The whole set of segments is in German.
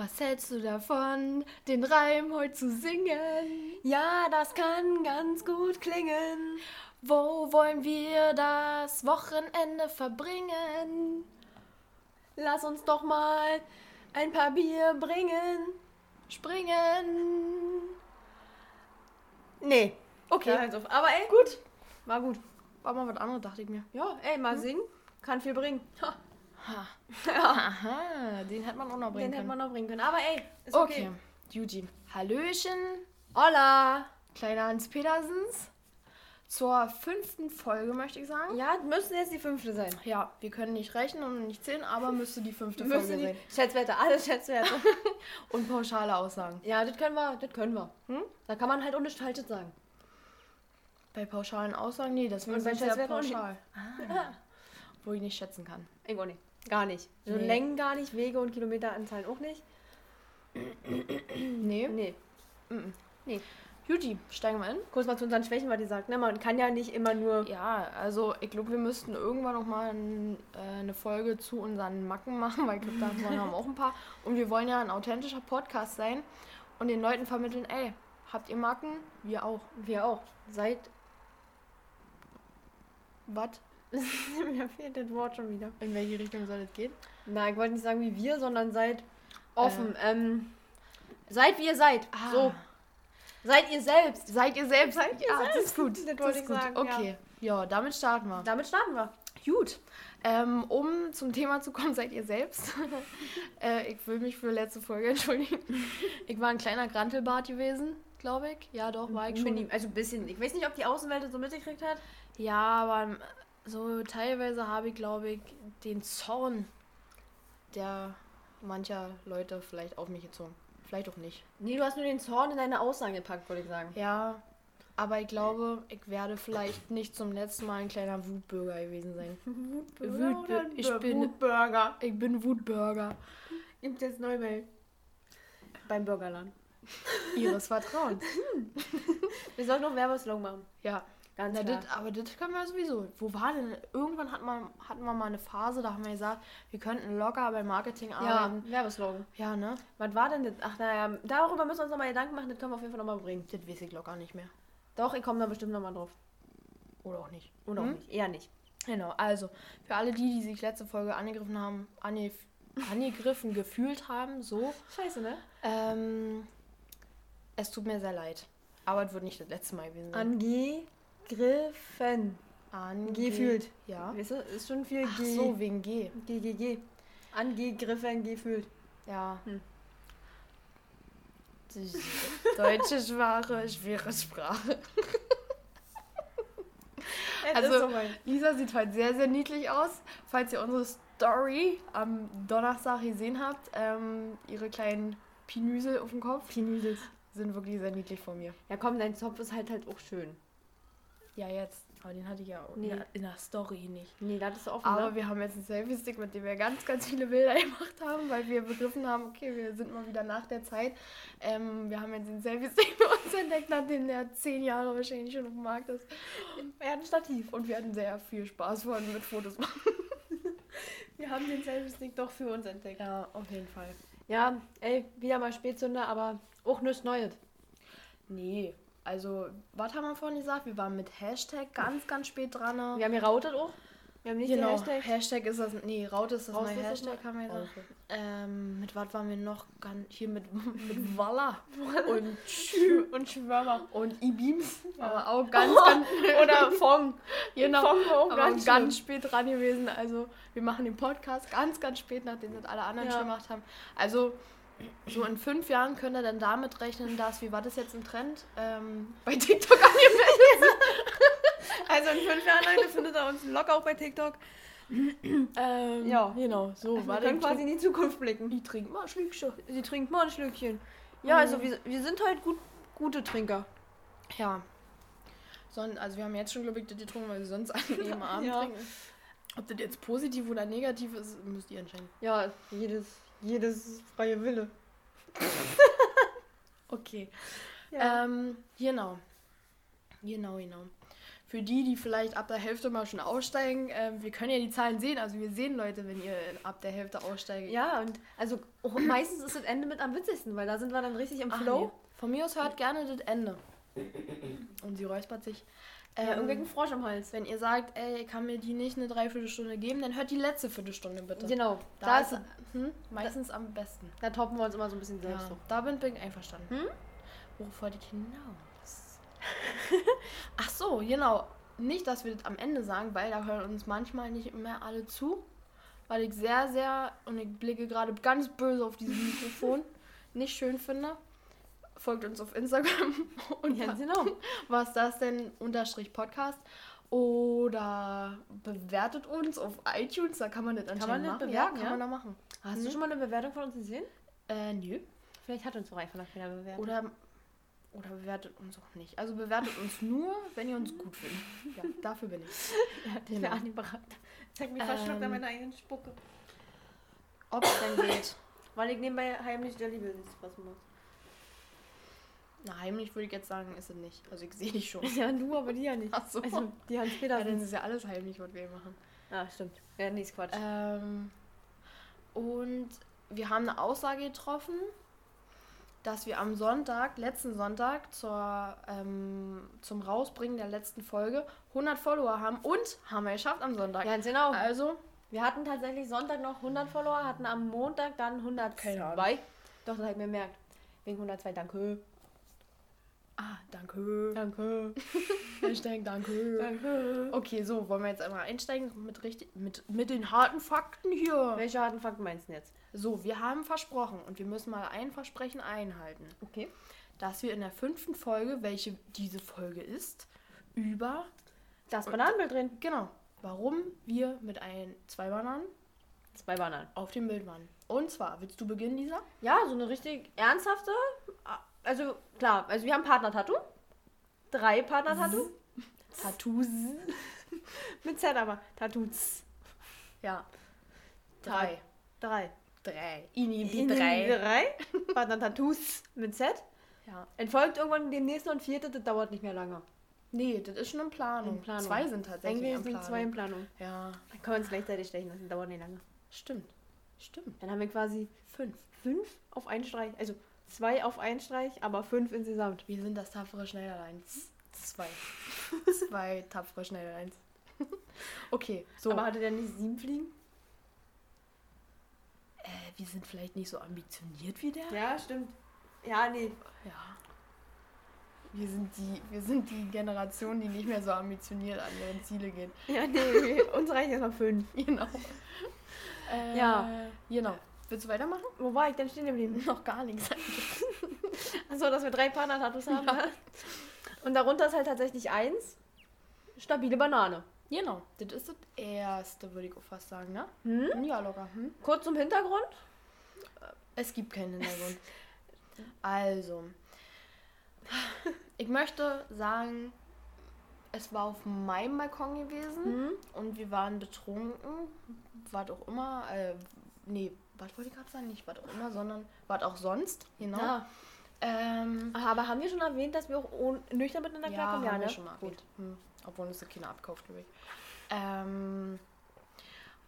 Was hältst du davon, den Reim heute zu singen? Ja, das kann ganz gut klingen. Wo wollen wir das Wochenende verbringen? Lass uns doch mal ein paar Bier bringen. Springen. Nee. Okay. Ja, also, aber ey, Gut. war gut. War mal was anderes, dachte ich mir. Ja, ey, mal singen. Kann viel bringen. Ha. Ha. Ja, Aha, den hätte man auch noch bringen den hätte können. man noch bringen können. Aber ey, ist okay. okay. Judy. Hallöchen, Hola. kleiner Hans Petersens. Zur fünften Folge möchte ich sagen. Ja, müsste jetzt die fünfte sein. Ja, wir können nicht rechnen und nicht zählen, aber müsste die fünfte Folge die sein. Schätzwerte, alles Schätzwerte. Und pauschale Aussagen. ja, das können wir, das können wir. Hm? Da kann man halt Falsches sagen. Bei pauschalen Aussagen, nee, ja Schätzwerten auch nicht. pauschal. Ah, wo ich nicht schätzen kann. Ich auch nicht. Gar nicht. So Nee. Längen gar nicht, Wege und Kilometeranzahlen auch nicht. Nee. Nee. Mhm. Nee. Judy, steigen wir in. Kurz mal zu unseren Schwächen, was die sagt. Ne? Man kann ja nicht immer nur. Ja, also ich glaube, wir müssten irgendwann noch mal ein, äh, eine Folge zu unseren Macken machen, weil ich glaube, davon haben wir auch ein paar. Und wir wollen ja ein authentischer Podcast sein und den Leuten vermitteln, ey, habt ihr Macken? Wir auch. Wir auch. Seit. Was? Mir fehlt das Wort schon wieder. In welche Richtung soll das gehen? Nein, ich wollte nicht sagen wie wir, sondern seid offen. Ähm, seid wie ihr seid. Ah. So. Seid ihr selbst. Seid ihr selbst? Seid ihr ja, selbst. das ist gut. Das Das, wollte ist ich gut. sagen, okay. Ja. damit starten wir. Damit starten wir. Gut. Ähm, um zum Thema zu kommen, seid ihr selbst. äh, ich will mich für letzte Folge entschuldigen. Ich war ein kleiner Grantelbart gewesen, glaube ich. Ja, doch, war ich schon. Also ein bisschen. Ich weiß nicht, ob die Außenwelt das so mitgekriegt hat. Ja, aber so teilweise habe ich, glaube ich, den Zorn der mancher Leute vielleicht auf mich gezogen. Vielleicht auch nicht. Nee, du hast nur den Zorn in deine Aussagen gepackt, wollte ich sagen. Ja, aber ich glaube, ich werde vielleicht nicht zum letzten Mal ein kleiner Wutbürger gewesen sein. Wutbür ich bin Burger. Ich bin Wutbürger. Gibt jetzt neu bei beim Burgerland. Ihres Vertrauens. Wir sollten noch Werbeslogan machen. Ja. Ganz Na, klar. das, aber das können wir sowieso. Wo war denn? Irgendwann hat man, hatten wir mal eine Phase, da haben wir gesagt, wir könnten locker beim Marketing ja, arbeiten. Werbeslogan. Ja, ne? Was war denn das? Ach naja, darüber müssen wir uns nochmal Gedanken machen, das können wir auf jeden Fall nochmal bringen. Das weiß ich locker nicht mehr. Doch, ich komme da bestimmt nochmal drauf. Oder auch nicht. Oder auch Hm? nicht. Eher nicht. Genau, also für alle die, die sich letzte Folge angegriffen haben, ange angegriffen gefühlt haben, so, Scheiße, ne? ähm, es tut mir sehr leid. Aber es wird nicht das letzte Mal gewesen sein. Angegriffen. Ange Gefühlt. Ja. Weißt du, ist schon viel Ach G. so, wegen G. G, G, G. Angegriffen, gefühlt. Ja. Hm. Die deutsche Sprache, schwere Sprache. Also-. Lisa sieht heute sehr, sehr niedlich aus. Falls ihr unsere Story am Donnerstag gesehen habt, ähm, ihre kleinen Pinüsel auf dem Kopf Pinüsels. sind wirklich sehr niedlich von mir. Ja komm, dein Zopf ist halt halt auch schön. Ja, jetzt. Aber den hatte ich ja Nee. in, der, in der Story nicht. Nee, das ist offen, Aber ne? wir haben jetzt einen Selfie-Stick, mit dem wir ganz, ganz viele Bilder gemacht haben, weil wir begriffen haben, okay, wir sind mal wieder nach der Zeit. Ähm, wir haben jetzt den Selfie-Stick für uns entdeckt, nachdem der zehn Jahre wahrscheinlich schon auf dem Markt ist. Er hat ein Stativ. Und wir hatten sehr viel Spaß vor allem mit Fotos machen. Wir haben den Selfie-Stick doch für uns entdeckt. Ja, auf jeden Fall. Ja, ey, wieder mal Spätzünder, aber auch nichts Neues. Nee, also, was haben wir vorhin gesagt? Wir waren mit Hashtag ganz, ganz spät dran. Wir haben hier Rautet auch. Wir haben nicht genau, Hashtag. Hashtag ist das, nee, Raute ist das Raute neue Hashtag, haben wir gesagt. Raute. Ähm, mit was waren wir noch? Hier mit, mit Walla und und Schwörmer. und E-Beams. Ja. Aber auch ganz, ganz, Oder Fong. genau, Fong war auch ganz, ganz, spät dran gewesen. Also, wir machen den Podcast ganz, ganz spät, nachdem das alle anderen Ja. schon gemacht haben. Also, so in fünf Jahren könnt ihr dann damit rechnen, dass, wie war das jetzt im Trend? Ähm, bei TikTok angemeldet Also in fünf Jahren, Leute, findet ihr uns locker auch bei TikTok. Ähm, Ja. genau. So, Wir war können quasi in die Zukunft blicken. Ich trinke mal ein Schlückchen. Sie trinkt mal ein Schlückchen. Ja, also wir, wir sind halt gut, gute Trinker. Ja. Son also wir haben jetzt schon, glaube ich, das getrunken, weil wir sonst an jedem Abend Ja. trinken. Ob das jetzt positiv oder negativ ist, müsst ihr entscheiden. Ja, jedes, jedes freie Wille. Okay. Ja. Ähm, genau. Genau, genau. für die, die vielleicht ab der Hälfte mal schon aussteigen, ähm, wir können ja die Zahlen sehen. Also wir sehen Leute, wenn ihr ab der Hälfte aussteigt. Ja, und also oh, meistens ist das Ende mit am witzigsten, weil da sind wir dann richtig im Ach, Flow. nee. Von mir aus hört gerne das Ende. Und sie räuspert sich. Ja, Ähm, irgendwelchen Frosch im Hals. wenn ihr sagt, ey, kann mir die nicht eine Dreiviertelstunde geben, dann hört die letzte Viertelstunde bitte. Genau, Da, da, ist hm, meistens am besten. da toppen wir uns immer so ein bisschen selbst Ja, hoch. da bin ich einverstanden. Hm? Worauf wollte ich hinaus? Ach so, genau. Nicht, dass wir das am Ende sagen, weil da hören uns manchmal nicht mehr alle zu. Weil ich sehr, sehr, und ich blicke gerade ganz böse auf dieses Mikrofon, nicht schön finde. Folgt uns auf Instagram und Ja, genau. was das denn unterstrich Podcast oder bewertet uns auf iTunes, da kann man das anscheinend das machen. bewerten, ja, kann ja? man da machen. Hast Hm? du schon mal eine Bewertung von uns gesehen? Äh, nö. Vielleicht hat uns doch einfach noch keiner bewertet. Oder, oder bewertet uns auch nicht. Also bewertet uns nur, wenn ihr uns gut findet. Ja, dafür bin ich. ja, genau. wäre Anni bereit. Zeig mich verschluckt Ähm. an meiner eigenen Spucke. Ob es denn geht. Weil ich nebenbei heimlich Jellybeans was mache. Na, heimlich würde ich jetzt sagen, ist es nicht. Also ich sehe dich schon. Ja, du, aber die ja nicht. Ach so. Also, die haben später. Ja, dann ist ja alles heimlich, was wir machen. ah, stimmt. Ja, nee, ist Quatsch. Ähm, und wir haben eine Aussage getroffen, dass wir am Sonntag, letzten Sonntag, zur, ähm, zum Rausbringen der letzten Folge 100 Follower haben und haben wir geschafft am Sonntag. Ganz genau. Also, Wir hatten tatsächlich Sonntag noch 100 Follower, hatten am Montag dann 102. Keine Ahnung. Doch, das habe ich mir gemerkt. Wegen 102, danke. Ah, danke. Danke. Hashtag danke. Danke. Okay, so, wollen wir jetzt einmal einsteigen mit, richtig, mit, mit den harten Fakten hier. Welche harten Fakten meinst du denn jetzt? So, wir haben versprochen und wir müssen mal ein Versprechen einhalten, Okay. dass wir in der fünften Folge, welche diese Folge ist, über, Das Bananenbild drin. genau, warum wir mit ein, zwei Bananen Zwei Bananen. auf dem Bild waren. Und zwar, willst du beginnen, Lisa? Ja, so eine richtig ernsthafte. Also, klar, also wir haben Partner-Tattoo. Drei Partner-Tattoo. Tattoos. Mit Z aber. Tattoos. Ja. Drei. Drei. Drei. Ini, die drei. Drei. Partner-Tattoos mit Z. Ja. Entfolgt irgendwann dem nächsten und vierte, das dauert nicht mehr lange. Nee, das ist schon in Planung. In Planung. Zwei sind tatsächlich Eigentlich in sind Planung. zwei in Planung. Ja, Dann können wir uns gleichzeitig stechen lassen, dauert nicht lange. stimmt. Stimmt. Dann haben wir quasi Fünf. fünf auf einen Streich. Also zwei auf einen Streich, aber fünf insgesamt. Wir sind das tapfere Schneiderlein. Zwei. Zwei tapfere Schneiderleins. okay, so. Aber hatte der nicht sieben Fliegen? äh, wir sind vielleicht nicht so ambitioniert wie der. Ja, stimmt. Ja, nee. Ja. Wir sind, die, wir sind die Generation, die nicht mehr so ambitioniert an ihre Ziele geht. Ja, nee. Uns reichen erstmal fünf. Genau. Äh, Ja. Genau. Willst du weitermachen? Wo war ich denn stehen geblieben? Noch gar nichts. Achso, dass wir drei Partner-Tattoos haben. Und darunter ist halt tatsächlich eins. Stabile Banane. Genau. Das ist das erste, würde ich auch fast sagen, ne? Hm? Ja, locker. Hm? Kurz zum Hintergrund. Es gibt keinen Hintergrund. Also, ich möchte sagen, es war auf meinem Balkon gewesen Hm? und wir waren betrunken, was auch immer, äh, nee, wollte gerade sagen? Nicht was auch immer, sondern was auch sonst, genau. Ja. Ähm, Aber haben wir schon erwähnt, dass wir auch nüchtern miteinander ja, klarkommen? haben wir ne? schon mal Gut. erwähnt. Hm. Obwohl uns das keiner abkauft, glaube ich. Ähm,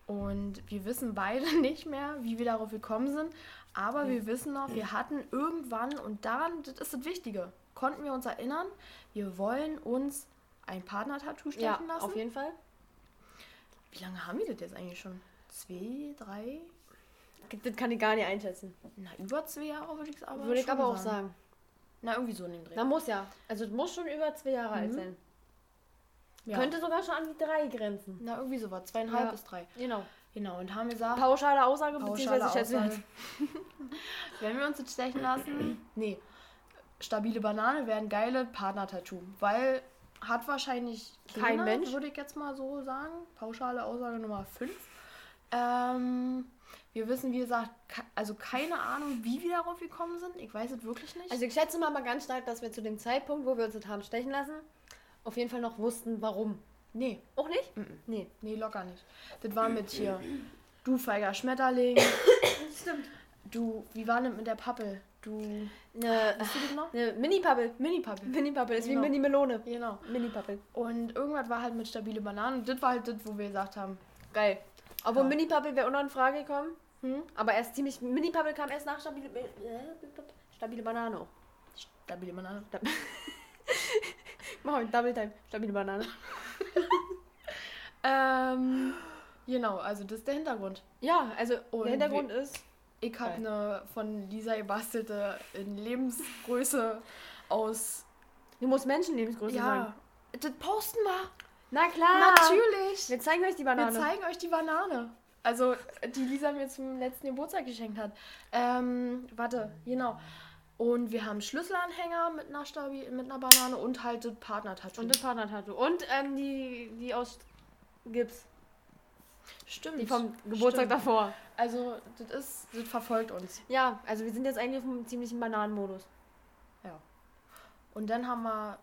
und wir wissen beide nicht mehr, wie wir darauf gekommen sind. Aber wir wissen noch, wir hatten irgendwann, und daran, das ist das Wichtige, konnten wir uns erinnern, wir wollen uns ein Partner-Tattoo stechen Ja, lassen. auf jeden Fall. Wie lange haben wir das jetzt eigentlich schon? Zwei, drei? Das kann ich gar nicht einschätzen. Na, über zwei Jahre würde ich aber Würde ich aber auch sagen. Na, irgendwie so in den Dreh. Na, muss ja. Also, es muss schon über zwei Jahre alt Mhm. sein. ja. Könnte sogar schon an die drei grenzen. Na, irgendwie so was. Zweieinhalb Ja. bis drei. Genau. Genau, und haben gesagt, Pauschale Aussage, Pauschale beziehungsweise. Aussage. Wenn wir uns jetzt stechen lassen, nee, stabile Banane wäre ein geile Partner-Tattoo, weil hat wahrscheinlich Kein Mensch. würde ich jetzt mal so sagen. Pauschale Aussage Nummer 5. Ähm, wir wissen, wie gesagt, also keine Ahnung, wie wir darauf gekommen sind. Ich weiß es wirklich nicht. Also, ich schätze mal, mal ganz stark, dass wir zu dem Zeitpunkt, wo wir uns das haben stechen lassen, auf jeden Fall noch wussten, warum. nee, Auch nicht? Mhm. Nee. nee, locker nicht. Das war mit hier, du feiger Schmetterling. Stimmt. Du, wie war denn mit der Pappel? Du, Eine, weißt du noch? eine Mini-Pappel. Mini-Pappel. Mini-Pappel ist Genau. wie Mini-Melone. Genau. Mini-Pappel. Und irgendwas war halt mit stabile Bananen. Und das war halt das, wo wir gesagt haben, Geil. Obwohl Ja. Mini-Pappel wäre auch noch in Frage gekommen. hm, Aber erst ziemlich. Mini-Pappel kam erst nach stabile, äh, stabile Banane auch. stabile Banane. Machen wir Double Time. Stabile Banane. Ähm, genau, also das ist der Hintergrund. Ja, also der Hintergrund ist. Ich habe eine von Lisa gebastelte in Lebensgröße aus. Du musst Menschenlebensgröße sagen. Ja, das posten wir. Na klar. Natürlich. Wir zeigen euch die Wir Banane. zeigen euch die Banane. Also, die Lisa mir zum letzten Geburtstag geschenkt hat. Ähm, warte, genau. Und wir haben Schlüsselanhänger mit einer, Stabi mit einer Banane und halt das Partner-Tattoo. Und das Partner-Tattoo. Und ähm, die, die aus Gips. Stimmt. Die vom Geburtstag Stimmt. davor. Also, das ist, das verfolgt uns. Ja, also wir sind jetzt eigentlich auf einem ziemlichen Bananenmodus. Und dann haben wir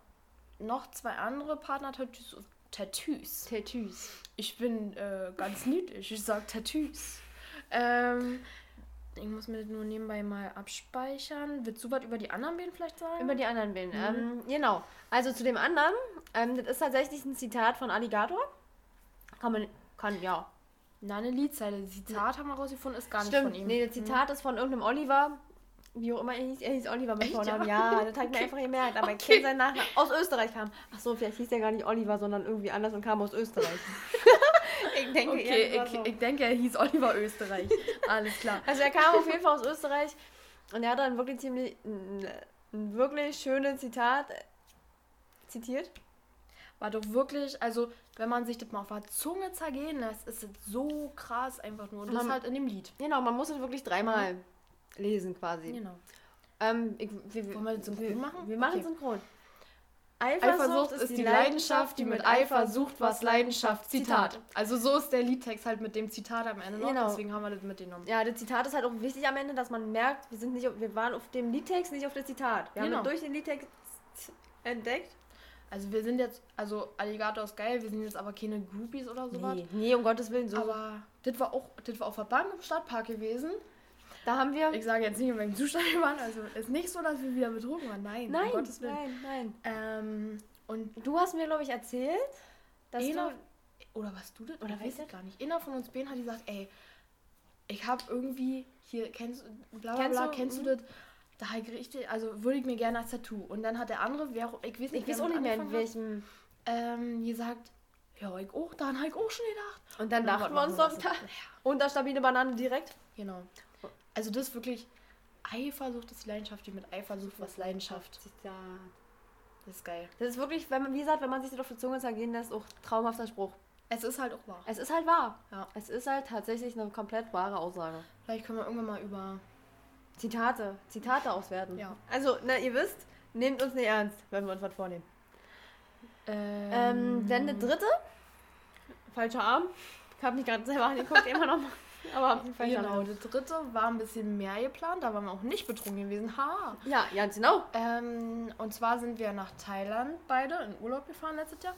noch zwei andere Partner-Tattoos. Tattoos. Tattoos. Ich bin äh, ganz niedlich. Ich sag Tattoos. Ähm, ich muss mir das nur nebenbei mal abspeichern. Willst du was über die anderen beiden vielleicht sagen? Über die anderen Bilder. Mhm. Ähm, genau. Also zu dem anderen, ähm, das ist tatsächlich ein Zitat von Alligator. Kann man, kann, ja. Na, eine Liedzeile. Zitat haben wir rausgefunden, ist gar nicht Stimmt. von ihm. Nee, das Zitat ist von irgendeinem Oliver. Wie auch immer er hieß. Er hieß Oliver mit Echt, Vornamen. ja? Ja, das habe ich mir einfach gemerkt. Aber ich Okay. kenne seinen Nachnamen. Aus Österreich kam. Ach so, vielleicht hieß der gar nicht Oliver, sondern irgendwie anders und kam aus Österreich. ich denke, Okay, ich, so. ich denke, er hieß Oliver Österreich. Alles klar. Also er kam auf jeden Fall aus Österreich und er hat dann wirklich ziemlich ein, ein wirklich schönes Zitat äh, zitiert. War doch wirklich, also, wenn man sich das mal auf der Zunge zergehen lässt, ist es so krass einfach nur. Und das Man- halt in dem Lied. Genau, man muss es wirklich dreimal lesen quasi. Genau. Ähm, ich, wir, Wollen wir das synchron wir, machen? Wir machen Okay. synchron. Eifersucht ist die Leidenschaft, die mit Eifer sucht, was Leidenschaft. Zitat. Also so ist der Liedtext halt mit dem Zitat am Ende noch, Genau. deswegen haben wir das mitgenommen. Ja, das Zitat ist halt auch wichtig am Ende, dass man merkt, wir sind nicht, wir waren auf dem Liedtext, nicht auf das Zitat. Wir Genau. haben durch den Liedtext entdeckt. Also wir sind jetzt, also Alligator ist geil, wir sind jetzt aber keine Groupies oder sowas. Nee, nee, um Gottes Willen, so. Aber das war auch, das war auf der Bank im Stadtpark gewesen. Da haben wir. Ich sage jetzt nicht, in welchem Zustand wir waren. Also ist nicht so, dass wir wieder betrogen waren. Nein, nein, um Gottes Willen. nein, nein. Ähm, und Du hast mir, glaube ich, erzählt, dass Einer- du. oder was du das? Oder weiß ich gar nicht. Einer von uns beiden hat gesagt, ey, ich habe irgendwie hier kennst bla bla Kennst bla, du? kennst du Mhm. das? Da richtig, also würde ich mir gerne als Tattoo. Und dann hat der andere, wer ich weiß nicht, Ich weiß auch nicht mehr, in welchem. hat, ähm, gesagt, ja, ich auch, dann habe ich auch schon gedacht. Und dann Und dachten wir uns doch, da, unter stabile Banane direkt. Genau. Also das ist wirklich Eifersucht ist Leidenschaft, die mit Eifersucht was Leidenschaft. Zitat. Das ist geil. Das ist wirklich, wenn man, wie gesagt, wenn man sich das auf die Zunge zergehen lässt, auch traumhafter Spruch. Es ist halt auch wahr. Es ist halt wahr. Ja. Es ist halt tatsächlich eine komplett wahre Aussage. Vielleicht können wir irgendwann mal über. Zitate, Zitate auswerten. Ja. Also, na, ihr wisst, nehmt uns nicht ernst, wenn wir uns was vornehmen. Ähm, dann der dritte. Falscher Arm. Ich habe mich gerade selber angeguckt, immer noch mal. Aber falscher Genau, Arm. der dritte war ein bisschen mehr geplant, da waren wir auch nicht betrunken gewesen. Ha! Ja, ganz genau. Ähm, und zwar sind wir nach Thailand beide in Urlaub gefahren letztes Jahr.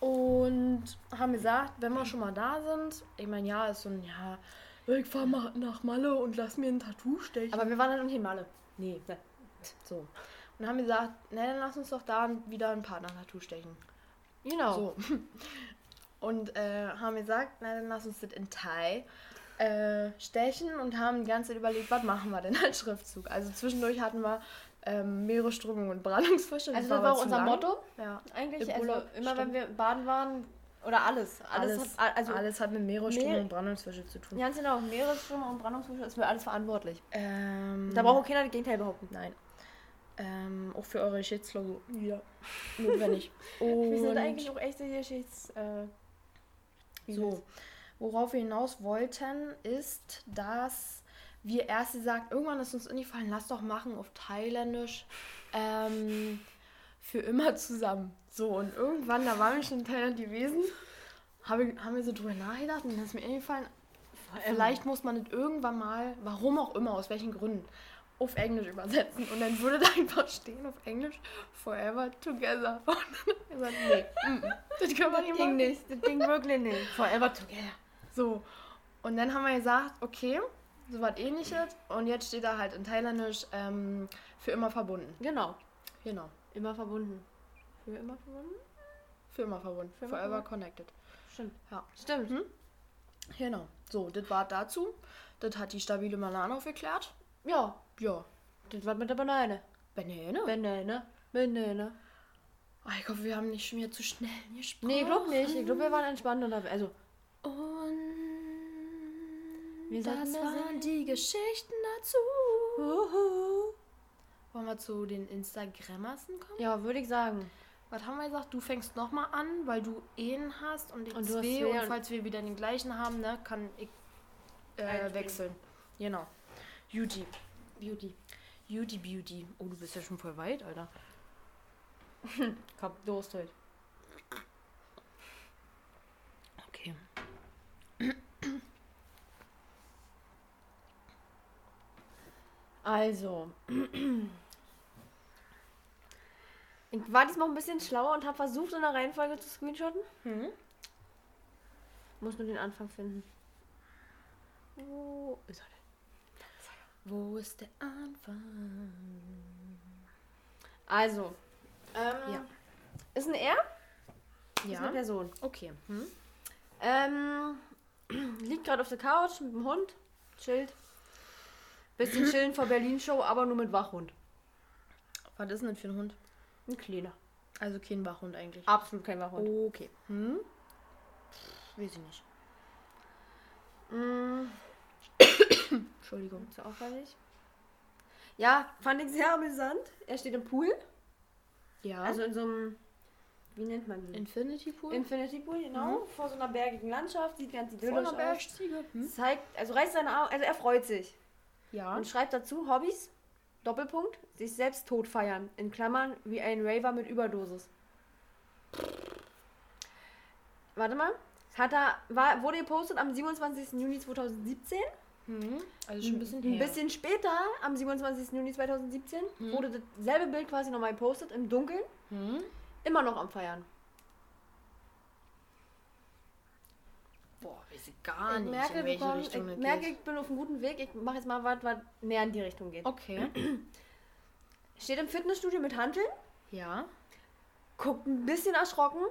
Und haben gesagt, wenn wir schon mal da sind, ich meine, ja, ist so ein, ja, ich fahr mal nach Malle und lass mir ein Tattoo stechen. Aber wir waren noch nicht in Malle. Nee, ne. so. und haben gesagt, ne, dann lass uns doch da wieder ein Partner-Tattoo stechen. Genau. So. Und äh, haben gesagt, na dann lass uns das in Thai äh, stechen und haben die ganze Zeit überlegt, was machen wir denn als Schriftzug. Also zwischendurch hatten wir ähm, Meeresströmung und Brandungsfische. Also das aber war auch unser lang. Motto Ja, eigentlich. Im Also immer wenn wir baden waren, oder alles. Alles, alles, hat, also alles hat mit Meeresströmung Meer- und Brandungsfische zu tun. Ganz genau, Meeresschwimmer und Brandungsfische ist für alles verantwortlich. Ähm, Da braucht auch keiner das Gegenteil behaupten. Nein. Ähm, auch für eure Geschichtsklausur wieder notwendig. Wir sind eigentlich auch echte Geschichts... Äh, So, worauf wir hinaus wollten, ist, dass wir erst gesagt, irgendwann ist uns eingefallen, lass doch machen auf Thailändisch ähm, für immer zusammen. So, und irgendwann, da waren wir schon in Thailand gewesen, habe, haben wir so drüber nachgedacht und dann ist mir eingefallen, vielleicht muss man das irgendwann mal, warum auch immer, aus welchen Gründen, auf Englisch übersetzen. Und dann würde da einfach stehen auf Englisch, forever together. Und dann gesagt, nee, mm, das können wir nicht machen. das ging wirklich nicht. Forever together. So. Und dann haben wir gesagt, okay, so was ähnliches. Und jetzt steht da halt in Thailändisch ähm, für immer verbunden. Genau. Genau. Immer verbunden. Für immer verbunden? Für immer verbunden. Für immer Forever verbunden. connected. Stimmt. Ja. Stimmt. Mhm. Genau. So, das war dazu. Das hat die stabile Banane aufgeklärt. Ja, Ja. das war mit der Banane. Banane? Banane. Banane. Oh, ich hoffe, wir haben nicht schon wieder zu schnell gesprochen. Nee, ich glaube nicht. Ich glaube, wir waren entspannt unterwegs. Also, Und das da waren die Geschichten dazu. uhu. Wollen wir zu den Instagrammersen kommen? ja, würde ich sagen. Was haben wir gesagt? Du fängst nochmal an, weil du einen hast und ich Und zwei. Und falls wir wieder den gleichen haben, ne, kann ich äh, wechseln. Genau. Beauty. Beauty. Beauty, Beauty. Oh, du bist ja schon voll weit, Alter. Ich hab Durst heute. Okay. Also. Ich war diesmal ein bisschen schlauer und habe versucht, in der Reihenfolge zu screenshotten. Hm? Muss nur den Anfang finden. Wo ist er denn? Wo ist der Anfang? Also. Ähm, Ja. Ist ein Er? Ist Ja. eine Person. Okay. Hm? Ähm, liegt gerade auf der Couch mit dem Hund. Chillt. Bisschen chillen vor Berlin-Show, aber nur mit Wachhund. Was ist denn das für ein Hund? Ein kleiner. Also kein Wachhund eigentlich. Absolut kein Wachhund. Okay. Hm? Weiß ich nicht. Mm, Entschuldigung. ist ja auffällig. Ja, fand ich sehr amüsant. Er steht im Pool. Ja. Also in so einem, wie nennt man den? Infinity Pool? Infinity Pool, genau. Vor so einer bergigen Landschaft. Sieht ganz idyllisch Voller aus. Bergstiege. Hm? Zeigt, also reißt seine Augen, also er freut sich. Ja. Und schreibt dazu Hobbys, Doppelpunkt, sich selbst tot feiern. In Klammern wie ein Raver mit Überdosis. Warte mal. Hat er, war, wurde gepostet am 27. Juni 2017. Hm? Also schon ein bisschen Ein her. bisschen später, am 27. Juni 2017, Hm. wurde dasselbe Bild quasi nochmal gepostet, im Dunkeln. Hm? Immer noch am Feiern. Boah, weiß ich gar ich nicht, merke, in welche kommst, Richtung ich merke, geht. ich bin auf einem guten Weg. Ich mache jetzt mal was, was näher in die Richtung geht. Okay. Steht im Fitnessstudio mit Hanteln, Ja. guckt ein bisschen erschrocken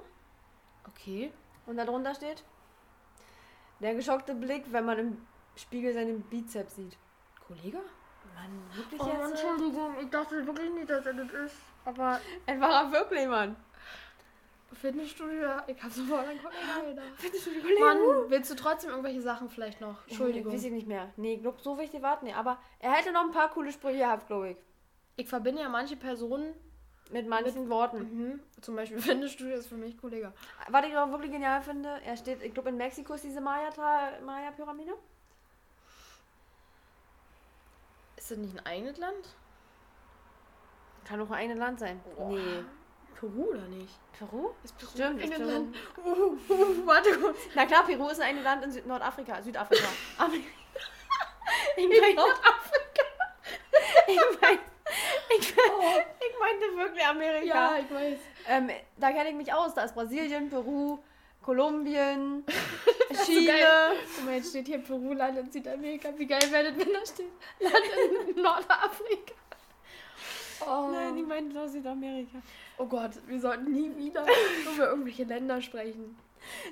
Okay. und darunter steht der geschockte Blick, wenn man im Spiegel seinen Bizeps sieht. Kollege? Mann, wirklich Oh, jetzt? Entschuldigung. Ich dachte wirklich nicht, dass er das ist. Aber Er war er wirklich, Mann. Fitnessstudio, ich hab sofort an Kollege gedacht. Fitnessstudio, Mann, willst du trotzdem irgendwelche Sachen vielleicht noch? Entschuldigung. Weiß ich nicht mehr. Nee, glaub, so wichtig warten nee. Aber er hätte noch ein paar coole Sprüche gehabt, glaube ich. Ich verbinde ja manche Personen, Mit manchen Worten. mhm, zum Beispiel Fitnessstudio ist für mich Kollege. Was ich auch wirklich genial finde, er steht, ich glaube in Mexiko ist diese Maya-Pyramide. Ist das nicht ein eigenes Land? Kann auch ein Land sein. Boah. Nee. Peru oder nicht? Peru? Ist Peru Stimmt, ein ist Peru. Land? Uh, uh, warte kurz. Na klar, Peru ist ein Land in Süd Nordafrika. Südafrika. Aber ich meine, Nordafrika. ich, mein, ich, ich meinte wirklich Amerika. Ja, ich weiß. Ähm, da kenne ich mich aus. Da ist Brasilien, Peru, Kolumbien, Chile. Guck mal, jetzt steht hier Peru, Land in Südamerika. Wie geil wäre das, wenn da steht Land in Nordafrika. Oh. Nein, ich meinte doch Südamerika. oh Gott, wir sollten nie wieder über irgendwelche Länder sprechen.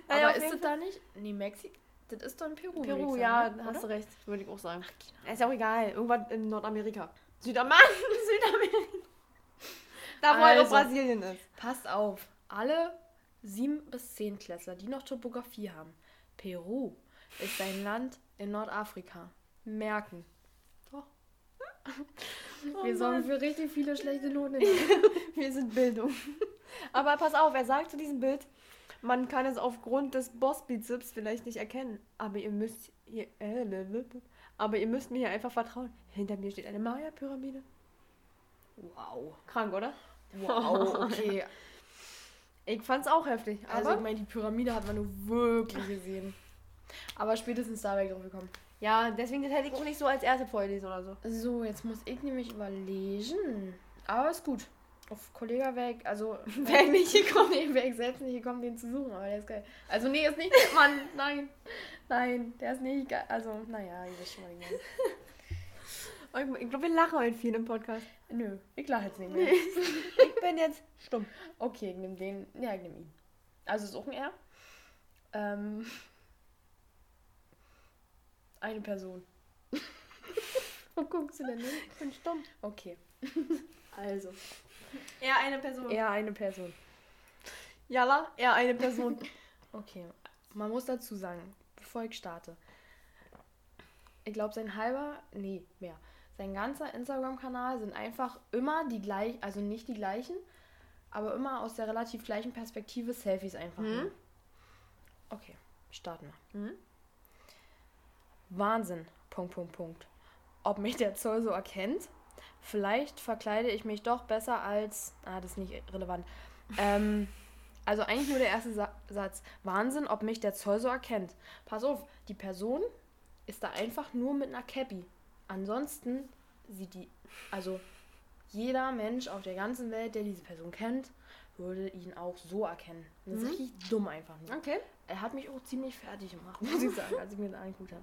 Naja, Aber ist das da nicht? Nee, Mexiko. Das ist doch in Peru. Peru, ich ja, sagen, hast du oder? recht. Würde ich auch sagen. Ist ja auch egal. Irgendwas in Nordamerika. Südamer Südamerika. Da, wo halt auch Also. Brasilien ist. Passt auf. Alle sieben bis zehn Klässler, die noch Topografie haben. Peru ist ein Land in Nordafrika. Merken. Doch. Wir sorgen für richtig viele schlechte Noten. Wir sind Bildung. Aber pass auf, er sagt zu diesem Bild, man kann es aufgrund des Bossbizeps vielleicht nicht erkennen. Aber ihr müsst hier, äh, aber ihr müsst mir hier einfach vertrauen. Hinter mir steht eine Maya-Pyramide. Wow. Krank, oder? Wow, okay. Ich fand's auch heftig. Also ich meine, die Pyramide hat man nur wirklich gesehen. Aber spätestens da wäre ich drauf gekommen. ja, deswegen das hätte ich auch nicht so als erste vorgelesen oder so. So, jetzt muss ich nämlich überlegen. Aber ist gut. Auf Kollege wäre ich, also. Wäre ich nicht gekommen. Nee, wäre ich selbst nicht gekommen, den zu suchen, aber der ist geil. Also, nee, ist nicht. Mann, nein. Nein, der ist nicht geil. Also, naja, ihr wisst schon mal genau. Ich glaube, wir lachen heute viel im Podcast. Nö, ich lache jetzt nicht mehr. Ich bin jetzt stumm. Okay, ich nehme den. Ja, ich nehme ihn. Also, ist auch ein R. Ähm. Eine Person. Wo guckst du denn hin? Ich bin stumm. Okay. Also. Er eine Person. Er eine Person. Jalla, er eine Person. Okay. Man muss dazu sagen, bevor ich starte. Ich glaube, sein halber, nee, mehr. Sein ganzer Instagram-Kanal sind einfach immer die gleichen, also nicht die gleichen, aber immer aus der relativ gleichen Perspektive Selfies einfach. Mhm. Okay, starten wir. Mhm. Wahnsinn. Punkt, Punkt, Punkt. Ob mich der Zoll so erkennt? Vielleicht verkleide ich mich doch besser als. Ah, das ist nicht relevant. Ähm, also eigentlich nur der erste Sa Satz. Wahnsinn, ob mich der Zoll so erkennt. Pass auf, die Person ist da einfach nur mit einer Cappy. Ansonsten sieht die. Also jeder Mensch auf der ganzen Welt, der diese Person kennt, würde ihn auch so erkennen. Das ist Mhm. richtig dumm einfach nur. Okay. Er hat mich auch ziemlich fertig gemacht, muss ich sagen, als ich mir das angeguckt habe.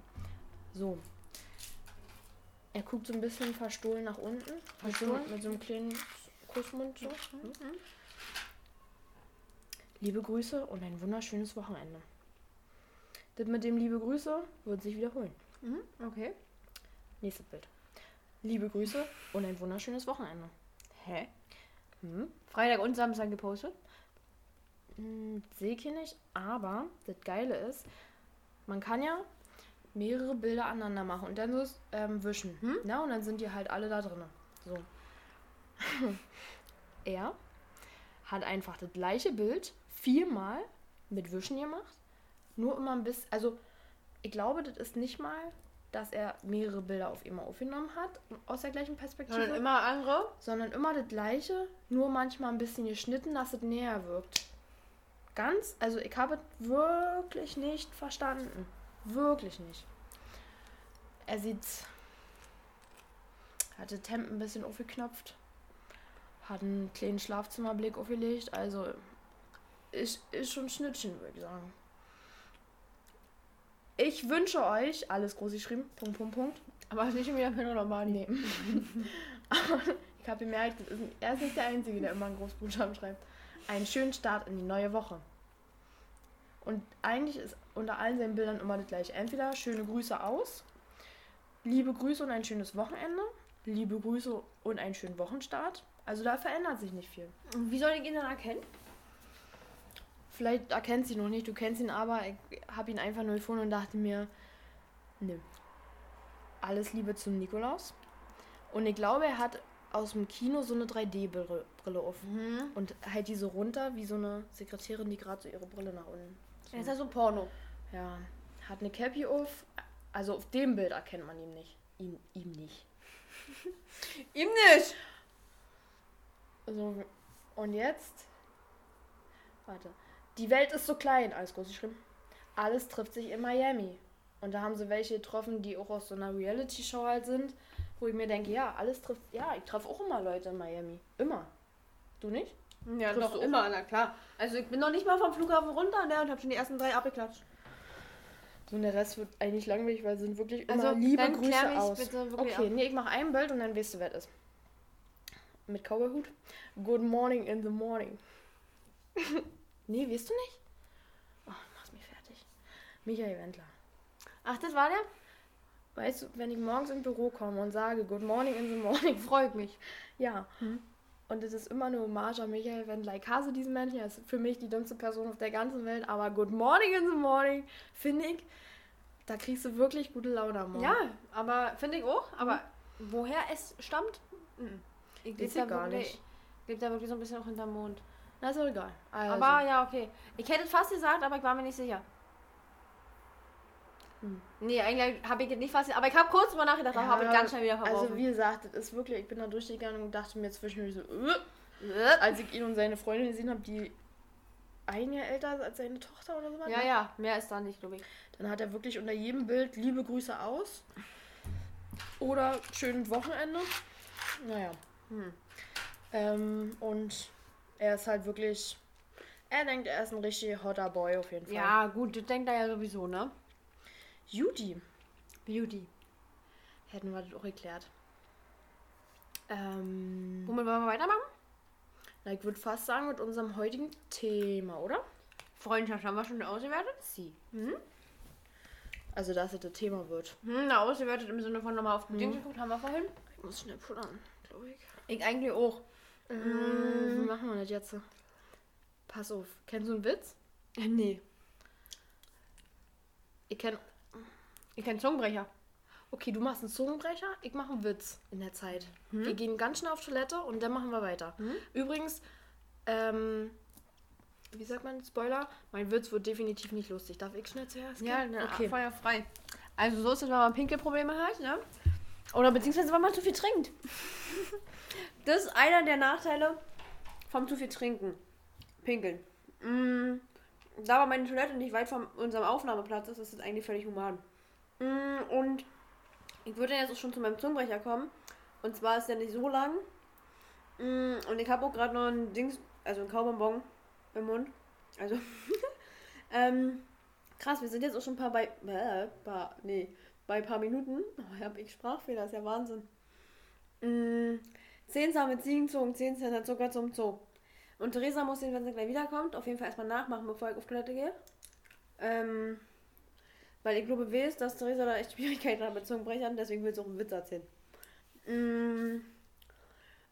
So. Er guckt so ein bisschen verstohlen nach unten. Mit so, Verstohlen? mit so einem kleinen Kussmund so. Liebe Grüße und ein wunderschönes Wochenende. Das mit dem liebe Grüße wird sich wiederholen. Mhm. Okay. Nächstes Bild. Liebe Grüße und ein wunderschönes Wochenende. Hä? Hm? Freitag und Samstag gepostet? Hm, Sehe ich hier nicht, aber das Geile ist, man kann ja mehrere Bilder aneinander machen und dann so ähm, wischen. Hm? Na, und dann sind die halt alle da drin. So. er hat einfach das gleiche Bild viermal mit Wischen gemacht. Nur immer ein bisschen. Also, ich glaube, das ist nicht mal, dass er mehrere Bilder auf einmal aufgenommen hat, aus der gleichen Perspektive Sondern immer andere? sondern immer das gleiche, nur manchmal ein bisschen geschnitten, dass es näher wirkt. Ganz, also ich habe es wirklich nicht verstanden. Wirklich nicht. Er sieht, hat das Hemd ein bisschen aufgeknöpft, hat einen kleinen Schlafzimmerblick aufgelegt, also ist, ist schon Schnittchen, würde ich sagen. Ich wünsche euch, alles groß geschrieben, Punkt, Punkt, Punkt, Aber nicht wieder Pino Lombardi. Nee. Aber ich habe gemerkt, er ist nicht der Einzige, der immer einen Großbuchstaben schreibt. Einen schönen Start in die neue Woche. Und eigentlich ist unter allen seinen Bildern immer das gleiche. Entweder schöne Grüße aus, liebe Grüße und ein schönes Wochenende, liebe Grüße und einen schönen Wochenstart. Also da verändert sich nicht viel. Und Wie soll ich ihn dann erkennen? Vielleicht erkennt sie noch nicht, du kennst ihn aber. Ich habe ihn einfach nur gefunden und dachte mir, nö. Alles Liebe zum Nikolaus. Und ich glaube, er hat aus dem Kino so eine 3D-Brille Brille auf. Mhm. Und halt diese runter, wie so eine Sekretärin, die gerade so ihre Brille nach unten. Er ist ja so Porno. Ja, hat eine Cappy auf. Also auf dem Bild erkennt man ihn nicht. Ihn, ihm nicht. Ihm nicht! So, und jetzt. Warte. Die Welt ist so klein, alles groß geschrieben. Alles trifft sich in Miami. Und da haben sie welche getroffen, die auch aus so einer Reality-Show halt sind, wo ich mir denke, ja, alles trifft. Ja, ich treffe auch immer Leute in Miami. Immer. Du nicht? Ja, Triffst doch immer, na klar. Also ich bin noch nicht mal vom Flughafen runter ne, und habe schon die ersten drei abgeklatscht. So, und der Rest wird eigentlich langweilig, weil sind wirklich immer Also, liebe dann Grüße aus. bitte wirklich okay, ab. nee, ich mache ein Bild und dann weißt du, wer es ist. Mit Cowboyhut. Good morning in the morning. nee, weißt du nicht? Oh, mach's mich fertig. Michael Wendler. Ach, das war der? Weißt du, wenn ich morgens ins Büro komme und sage Good morning in the morning, Freut mich. ja. Hm. Und es ist immer eine Hommage an Michael Wendler. Ich hasse diesen Menschen, er ist für mich die dümmste Person auf der ganzen Welt. Aber Good morning in the morning, finde ich, da kriegst du wirklich gute Laune am Morgen. Ja, aber finde ich auch. Aber woher es stammt? mhm. Ich lebe da, gar wirklich- nicht. lebe da wirklich so ein bisschen auch hinterm Mond. Na, ist doch egal. Also, Aber ja, okay. Ich hätte es fast gesagt, aber ich war mir nicht sicher. Hm. Nee, eigentlich habe ich nicht fast Aber ich habe kurz drüber nachgedacht, aber Ja, habe ich ganz schnell wieder verworfen. Also wie gesagt, das ist wirklich, ich bin da durchgegangen und dachte mir zwischendurch so, äh, ja, als ich ihn und seine Freundin gesehen habe, die ein Jahr älter ist als seine Tochter oder so. was, ne? ja, mehr ist da nicht, glaube ich. Dann hat er wirklich unter jedem Bild liebe Grüße aus. Oder schönes Wochenende. Naja. Hm. Ähm, und er ist halt wirklich. Er denkt, er ist ein richtig hotter Boy auf jeden Fall. Ja, gut, das denkt er ja sowieso, ne? Judy. Beauty. Hätten wir das auch erklärt. Ähm, Womit wollen wir weitermachen? na, ich würde fast sagen, mit unserem heutigen Thema, oder? Freundschaft haben wir schon ausgewertet? Sie. Mhm. Also, dass es das Thema wird. Hm, na, ausgewertet im Sinne von nochmal auf die Dinge geguckt, haben wir vorhin. Ich muss schnell pullern, glaube ich. Ich eigentlich auch. Ähm, wie machen wir das jetzt? Pass auf. Kennst du einen Witz? Äh, Nee. Ich kenn. Ich kenn Zungenbrecher. Okay, du machst einen Zungenbrecher, ich mache einen Witz in der Zeit. Wir gehen ganz schnell auf Toilette und dann machen wir weiter. Übrigens, ähm, wie sagt man, Spoiler, mein Witz wird definitiv nicht lustig. Darf ich schnell zuerst? Ja, ne, okay. Feuer frei. Also so ist es, wenn man Pinkelprobleme hat, ne? Oder beziehungsweise, wenn man zu viel trinkt. das ist einer der Nachteile vom zu viel Trinken. Pinkeln. Mm, da war meine Toilette nicht weit von unserem Aufnahmeplatz ist, ist das eigentlich völlig human. Mm, und ich würde jetzt auch schon zu meinem Zungenbrecher kommen. Und zwar ist der nicht so lang. Mm, und ich habe auch gerade noch ein Dings, also ein Kaubonbon im Mund. Also, ähm, krass, wir sind jetzt auch schon ein paar bei, äh, paar, nee, bei ein paar Minuten. Oh, hab ich Sprachfehler, ist ja Wahnsinn. Mm, 10 Samen Ziegenzungen, 10 Cent Zucker zum Zoo. Und Theresa muss den, wenn sie gleich wiederkommt, auf jeden Fall erstmal nachmachen, bevor ich auf Toilette gehe. Ähm, weil ich glaube, weiß, dass Theresa da echt Schwierigkeiten hat mit Zungenbrechern, deswegen will sie auch einen Witz erzählen. Mm,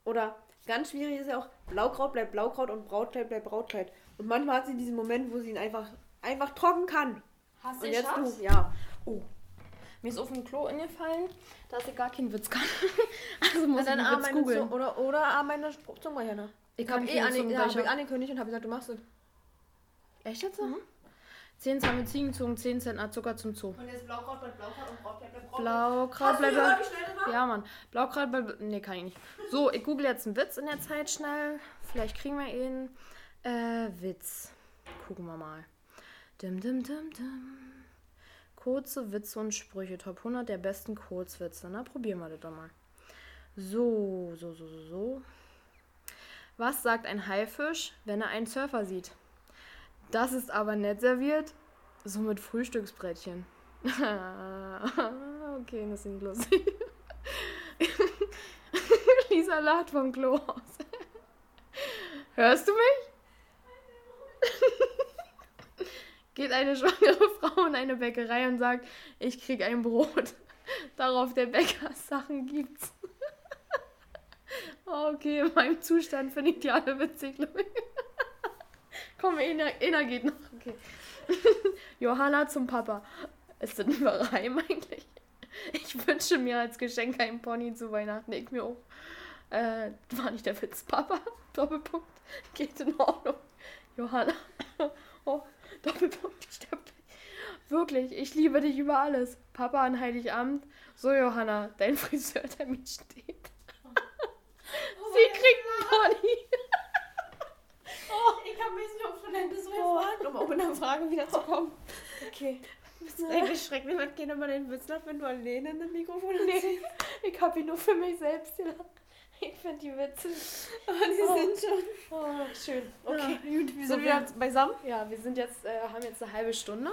oder ganz schwierig ist ja auch, Blaukraut bleibt Blaukraut und Brautkleid bleibt Brautkleid. Und manchmal hat sie diesen Moment, wo sie ihn einfach, einfach trocken kann. Hast Und jetzt du, ja. Oh. Mir ist auf dem Klo ingefallen, dass ich gar keinen Witz kann. also muss ich einen Witz googeln. Oder, oder ah, meine Zungenbrecher. Ne? Ich habe eh angekündigt und habe gesagt, du machst es. Echt jetzt? Mhm. 10 Zahme Ziegenzungen, 10 Cent Zucker zum Zoo. Und jetzt Blaukraut bleibt Blaukraut und Blaukraut schnell das war? Ja, Mann. Blaukraut bleibt. Nee, kann ich nicht. So, ich google jetzt einen Witz in der Zeit schnell. Vielleicht kriegen wir ihn. Äh, Witz. Gucken wir mal. Dim, dim, dim, dim. Kurze Witze und Sprüche. Top 100 der besten Kurzwitze. Na, probieren wir das doch mal. So, so, so, so, so. Was sagt ein Haifisch, wenn er einen Surfer sieht? Das ist aber nett serviert. So mit Frühstücksbrettchen. okay, das nicht lustig. Lisa lacht vom Klo aus. Hörst du mich? Geht eine schwangere Frau in eine Bäckerei und sagt, ich krieg ein Brot. Darauf der Bäcker Sachen gibt's. Okay, in meinem Zustand finde ich die alle witzig, glaube. Komm, einer, einer geht noch. Okay. Johanna zum Papa. Ist das ein Reim eigentlich? Ich wünsche mir als Geschenk einen Pony zu Weihnachten. Ich mir auch. Äh, war nicht der Witz, Papa? Doppelpunkt. Geht in Ordnung. Johanna. Oh, Doppelpunkt. Stirb. Wirklich, ich liebe dich über alles. Papa an Heiligabend. So, Johanna, dein Friseurtermin steht. Sie kriegt einen Pony. Ich habe mich nicht auf Toilette so gefragt, um auch in der Frage wieder zu kommen. Okay. Das ist eigentlich schrecklich, wenn keiner mal den Witz lacht, wenn du alleine in das Mikrofon Nee, ich habe ihn nur für mich selbst gelacht. Ich finde die Witze. Aber die Oh. sind schon. Oh, schön. Okay, Okay. gut, wir So, sind wir- wieder beisammen. Ja, wir sind jetzt, äh, haben jetzt eine halbe Stunde.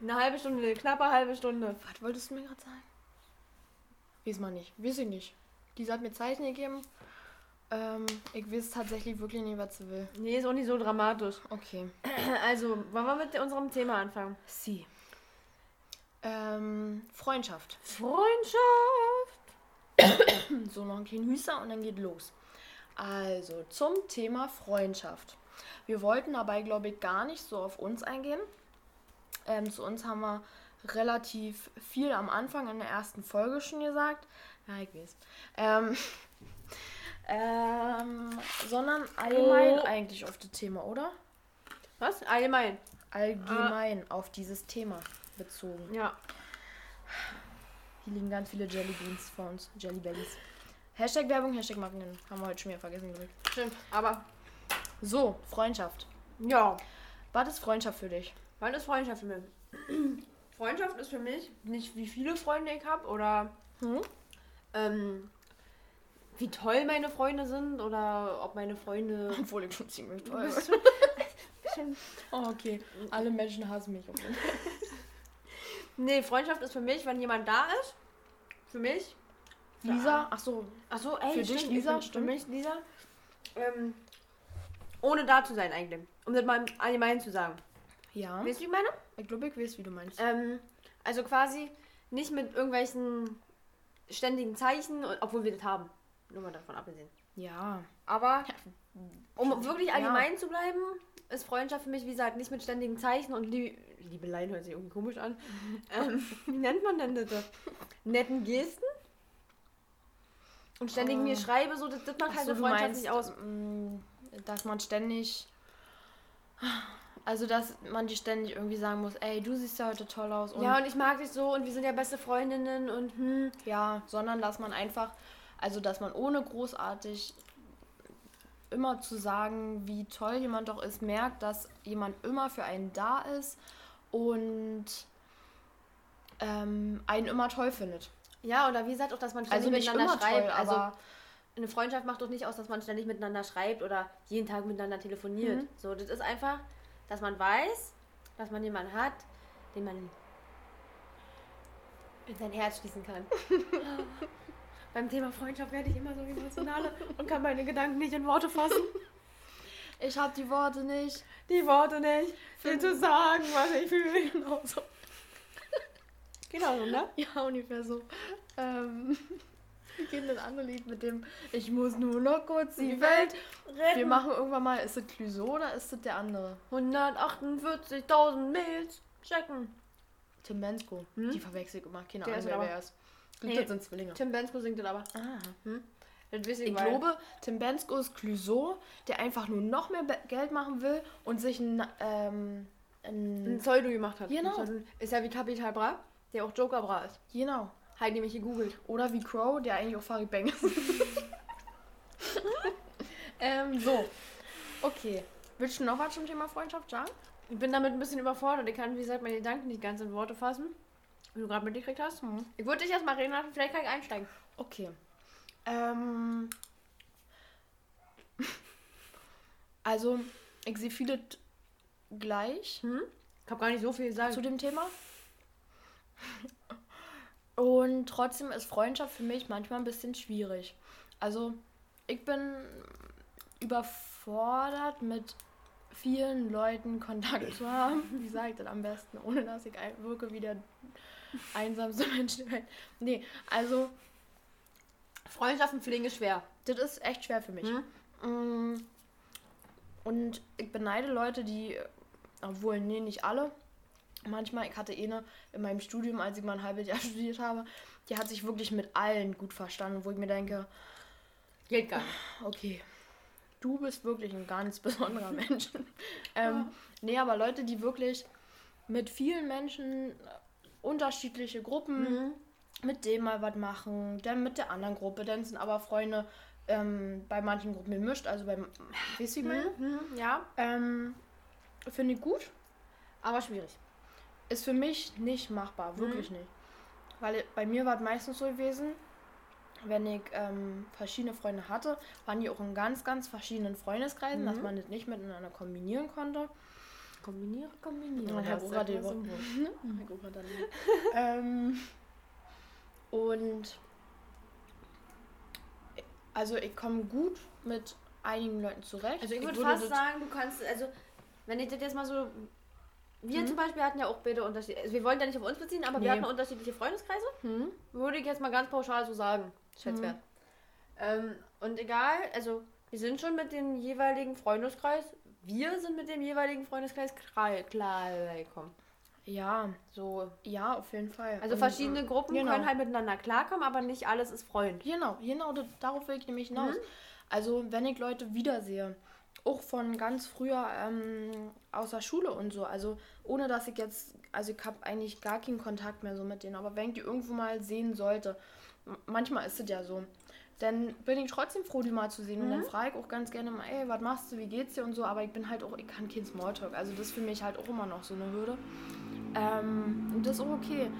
Eine halbe Stunde, eine knappe halbe Stunde. Was wolltest du mir gerade sagen? Weiß man nicht. Weiß ich nicht. Lisa hat mir Zeichen gegeben. Ähm, ich weiß tatsächlich wirklich nicht, was sie will. Nee, ist auch nicht so dramatisch. Okay. Also, wollen wir mit unserem Thema anfangen? Sie. Ähm, Freundschaft. Freundschaft. So, noch ein kleinen Hüster und dann geht los. Also, zum Thema Freundschaft. Wir wollten dabei, glaube ich, gar nicht so auf uns eingehen. Ähm, zu uns haben wir relativ viel am Anfang in der ersten Folge schon gesagt. Ja, ich weiß. Ähm, ähm, sondern allgemein Oh. eigentlich auf das Thema, oder? Was? Allgemein. Allgemein auf dieses Thema bezogen. Ja. Hier liegen ganz viele Jelly Beans vor uns. Jelly Bellies. Hashtag Werbung, Hashtag Marken. Haben wir heute schon wieder vergessen. ich. Stimmt. Aber, So, Freundschaft. ja. Was ist Freundschaft für dich? Was ist Freundschaft für mich? Freundschaft ist für mich nicht, wie viele Freunde ich habe oder Hm? ähm, wie toll meine Freunde sind oder ob meine Freunde. Obwohl ich schon ziemlich toll bin. Oh, okay. Alle Menschen hassen mich. Okay. nee, Freundschaft ist für mich, wenn jemand da ist. Für mich. Lisa, ach so, Achso, ey, Für dich, stimmt, Lisa, Für, mich, Lisa. Ähm, ohne da zu sein eigentlich. Um das mal im Allgemeinen zu sagen. ja. Weißt du, wie ich meine? Ich glaube, ich weiß, wie du meinst. Ähm, also quasi nicht mit irgendwelchen ständigen Zeichen, obwohl wir das haben. Nur mal davon abgesehen. Ja. Aber um wirklich Ja. allgemein zu bleiben, ist Freundschaft für mich, wie gesagt, nicht mit ständigen Zeichen und Lie Liebeleien hört sich irgendwie komisch an. ähm, wie nennt man denn das? Netten Gesten? Und ständig Oh. mir schreibe, so, das, das macht Ach halt so, eine Freundschaft meinst, nicht aus. mm, dass man ständig. Also, dass man die ständig irgendwie sagen muss, ey, du siehst ja heute toll aus. Und Ja, und ich mag dich so und wir sind ja beste Freundinnen und hm. Ja, sondern dass man einfach, also dass man ohne großartig immer zu sagen, wie toll jemand doch ist, merkt, dass jemand immer für einen da ist und ähm, einen immer toll findet. Ja, oder wie gesagt auch, dass man ständig Also nicht miteinander schreibt. toll, also eine Freundschaft macht doch nicht aus, dass man ständig miteinander schreibt oder jeden Tag miteinander telefoniert. Mhm. So, das ist einfach, dass man weiß, dass man jemanden hat, den man in sein Herz schließen kann. Beim Thema Freundschaft werde ich immer so emotional und kann meine Gedanken nicht in Worte fassen. ich habe die Worte nicht. Die Worte nicht, viel zu sagen, was ich fühle. Genau so. Genau so, ne? Ja, ungefähr so. Ähm, wie geht denn das andere Lied mit dem Ich muss nur noch kurz die Welt Wir retten. machen irgendwann mal, ist das Clouseau oder ist das der andere? 148.000 Mails checken. Tim Bensko. Hm? Die verwechsel ich immer. Keine Der Ahnung, wer wer ist. Nee. das sind Zwillinge. Tim Bensko singt das aber. Ah. Das weiß ich, Ich glaube, Tim Bensko ist Clouseau, der einfach nur noch mehr Geld machen will und sich ein, ähm, ein ein Pseudo gemacht hat. Genau. Ist ja wie Capital Bra, der auch Joker Bra ist. genau. Halt nämlich gegoogelt. Oder wie Crow, der eigentlich auch Farid Bang ist. ähm, so. Okay. Willst du noch was zum Thema Freundschaft sagen? Ich bin damit ein bisschen überfordert. Ich kann, wie gesagt, meine Gedanken nicht ganz in Worte fassen. Wie du gerade mitgekriegt hast. Mhm. Ich würde dich erstmal reden lassen, vielleicht kann ich einsteigen. Okay. Ähm, also, ich sehe viele gleich Hm? Ich habe gar nicht so viel gesagt. zu dem Thema. Und trotzdem ist Freundschaft für mich manchmal ein bisschen schwierig. Also, ich bin überfordert mit vielen Leuten Kontakt zu haben. Wie sage ich das am besten, ohne dass ich wirke wie der einsamste Mensch der Welt. Nee, also, Freundschaften pflegen ist schwer. das ist echt schwer für mich. Hm? Mm. Und ich beneide Leute, die, obwohl, nee, nicht alle. Manchmal, ich hatte eine in meinem Studium, als ich mal ein halbes Jahr studiert habe, die hat sich wirklich mit allen gut verstanden, wo ich mir denke, Geht gar nicht. okay, du bist wirklich ein ganz besonderer Mensch. ähm, Nee, aber Leute, die wirklich mit vielen Menschen unterschiedliche Gruppen Mhm. mit dem mal was machen, dann mit der anderen Gruppe, dann sind aber Freunde ähm, bei manchen Gruppen gemischt, also beim, weißt du, meine? Mhm. Ja, Ähm, Finde ich gut, aber schwierig. ist für mich nicht machbar, wirklich Mhm. nicht. Weil bei mir war es meistens so gewesen, wenn ich ähm, verschiedene Freunde hatte, waren die auch in ganz, ganz verschiedenen Freundeskreisen, dass Mhm. man das nicht miteinander kombinieren konnte. Kombiniere, kombiniere. Ja, Herr im Wurf. Mein Opa dann. ähm, und also ich komme gut mit einigen Leuten zurecht. Also ich würde würde fast sagen, du kannst, also wenn ich das jetzt mal so. Wir Mhm. zum Beispiel hatten ja auch beide unterschiedliche. Also wir wollen ja nicht auf uns beziehen, aber Nee. wir hatten unterschiedliche Freundeskreise. Hm? Würde ich jetzt mal ganz pauschal so sagen. Schätzwert. Ähm, und egal, also wir sind schon mit dem jeweiligen Freundeskreis, wir sind mit dem jeweiligen Freundeskreis klar, gekommen. Ja, So. ja, auf jeden Fall. Also Und, verschiedene äh, Gruppen genau. können halt miteinander klarkommen, aber nicht alles ist Freund. Genau, genau, darauf will ich nämlich hinaus. Mhm. Also, wenn ich Leute wiedersehe, auch von ganz früher ähm, aus der Schule und so, also ohne dass ich jetzt, also ich habe eigentlich gar keinen Kontakt mehr so mit denen, aber wenn ich die irgendwo mal sehen sollte, manchmal ist es ja so, dann bin ich trotzdem froh, die mal zu sehen und dann frage ich auch ganz gerne mal, ey, was machst du, wie geht's dir und so, aber ich bin halt auch, ich kann kein Smalltalk, also das ist für mich halt auch immer noch so eine Hürde. Ähm, und das ist auch okay.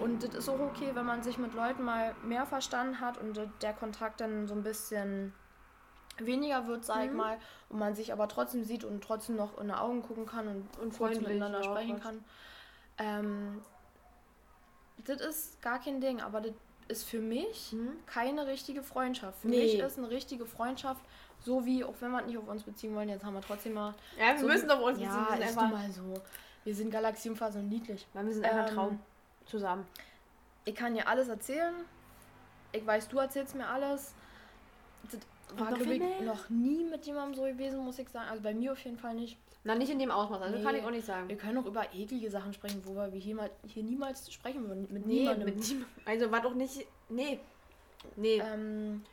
Und das ist auch okay, wenn man sich mit Leuten mal mehr verstanden hat und der Kontakt dann so ein bisschen weniger wird, sag ich Mhm. mal, und man sich aber trotzdem sieht und trotzdem noch in die Augen gucken kann und, Und freundlich miteinander sprechen was. kann. Ähm, das ist gar kein Ding, aber das ist für mich Mhm. keine richtige Freundschaft. Für Nee. mich ist eine richtige Freundschaft, so wie, auch wenn wir nicht auf uns beziehen wollen, jetzt haben wir trotzdem mal. Ja, wir so müssen auf uns Ja, beziehen. Wir sind ist einfach, mal so. Wir sind Galaxienphase und niedlich. weil wir sind einfach Ähm, Traum. Zusammen. Ich kann dir alles erzählen. Ich weiß, du erzählst mir alles. Das war, noch noch nie mit jemandem so gewesen, muss ich sagen. Also bei mir auf jeden Fall nicht. Na, nicht in dem Ausmaß. Also Nee. kann ich auch nicht sagen. Wir können auch über eklige Sachen sprechen, wo wir hier, mal, hier niemals sprechen würden. Mit Nee, niemandem. mit niemandem. Also war doch nicht. Nee. Nee. ähm,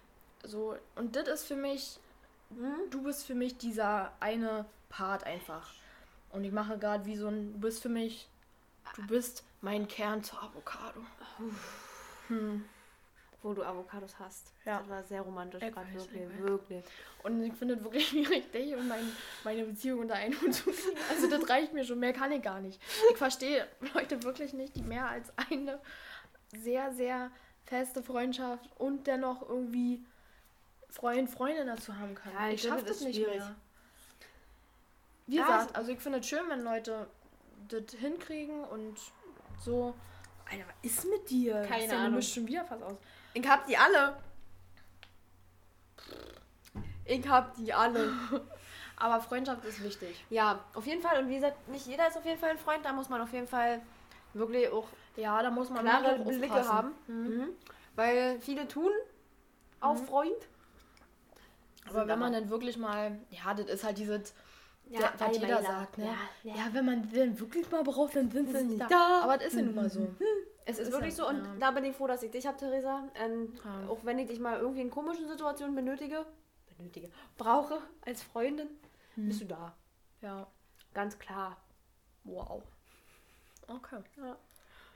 so, und das ist für mich, Hm? du bist für mich dieser eine Part einfach. Und ich mache gerade wie so ein, du bist für mich, du bist mein Kern zur Avocado. Hm. Wo du Avocados hast. Ja. Das war sehr romantisch Ich gerade, wirklich. Wirklich. Und ich finde es wirklich schwierig, dich und mein, meine Beziehung unter einen Hut zu kriegen. Also das reicht mir schon, mehr kann ich gar nicht. Ich verstehe Leute wirklich nicht, die mehr als eine sehr, sehr feste Freundschaft und dennoch irgendwie Freund, Freundin dazu haben können. Ja, ich ich schaffe das ist nicht schwierig. mehr. Wie Ja, gesagt, also ich finde es schön, wenn Leute das hinkriegen und so. Alter, was ist mit dir? Keine Ahnung. Du mischst schon wieder fast aus. Ich hab die alle. Ich hab die alle. Aber Freundschaft ist wichtig. Ja, auf jeden Fall. Und wie gesagt, nicht jeder ist auf jeden Fall ein Freund. Da muss man auf jeden Fall wirklich auch Ja, da muss man klare Blicke aufpassen. haben. Mhm. Weil viele tun auf Mhm. Freund. Aber wenn man dann wirklich mal, ja, das ist halt dieses, Ja, was jeder sagt, ne? Ja, Ja, ja. wenn man den wirklich mal braucht, dann sind sie nicht nicht da. da. Aber das ist ja nun mal so. Es ist Ist wirklich so. Und ja. da bin ich froh, dass ich dich habe, Theresa. Und Ja. auch wenn ich dich mal irgendwie in komischen Situationen benötige, benötige, brauche als Freundin, Hm. bist du da. Ja, Ganz klar. wow. Okay. Ja.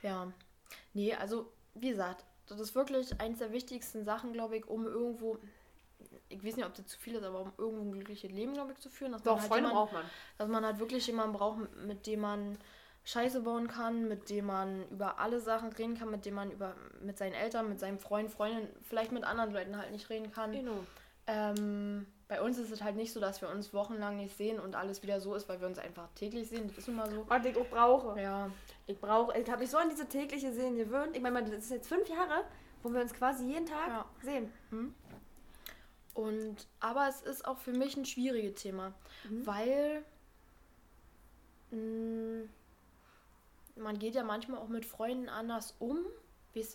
Ja. Nee, also, wie gesagt, das ist wirklich eins der wichtigsten Sachen, glaube ich, um irgendwo, ich weiß nicht, ob das zu viel ist, aber um irgendwo ein glückliches Leben, glaube ich, zu führen. Dass Doch, man halt Freunde jemanden- braucht man. dass man halt wirklich jemanden braucht, mit dem man Scheiße bauen kann, mit dem man über alle Sachen reden kann, mit dem man über mit seinen Eltern, mit seinem Freund, Freundin, vielleicht mit anderen Leuten halt nicht reden kann. Genau. Ähm, bei uns ist es halt nicht so, dass wir uns wochenlang nicht sehen und alles wieder so ist, weil wir uns einfach täglich sehen. Das ist nun mal so. Was ich auch brauche. Ja, Ich brauche, ich habe mich so an diese tägliche Sehen gewöhnt. Ich meine, das ist jetzt fünf Jahre, wo wir uns quasi jeden Tag Ja. sehen. und aber es ist auch für mich ein schwieriges Thema, Mhm. weil mh, man geht ja manchmal auch mit Freunden anders um.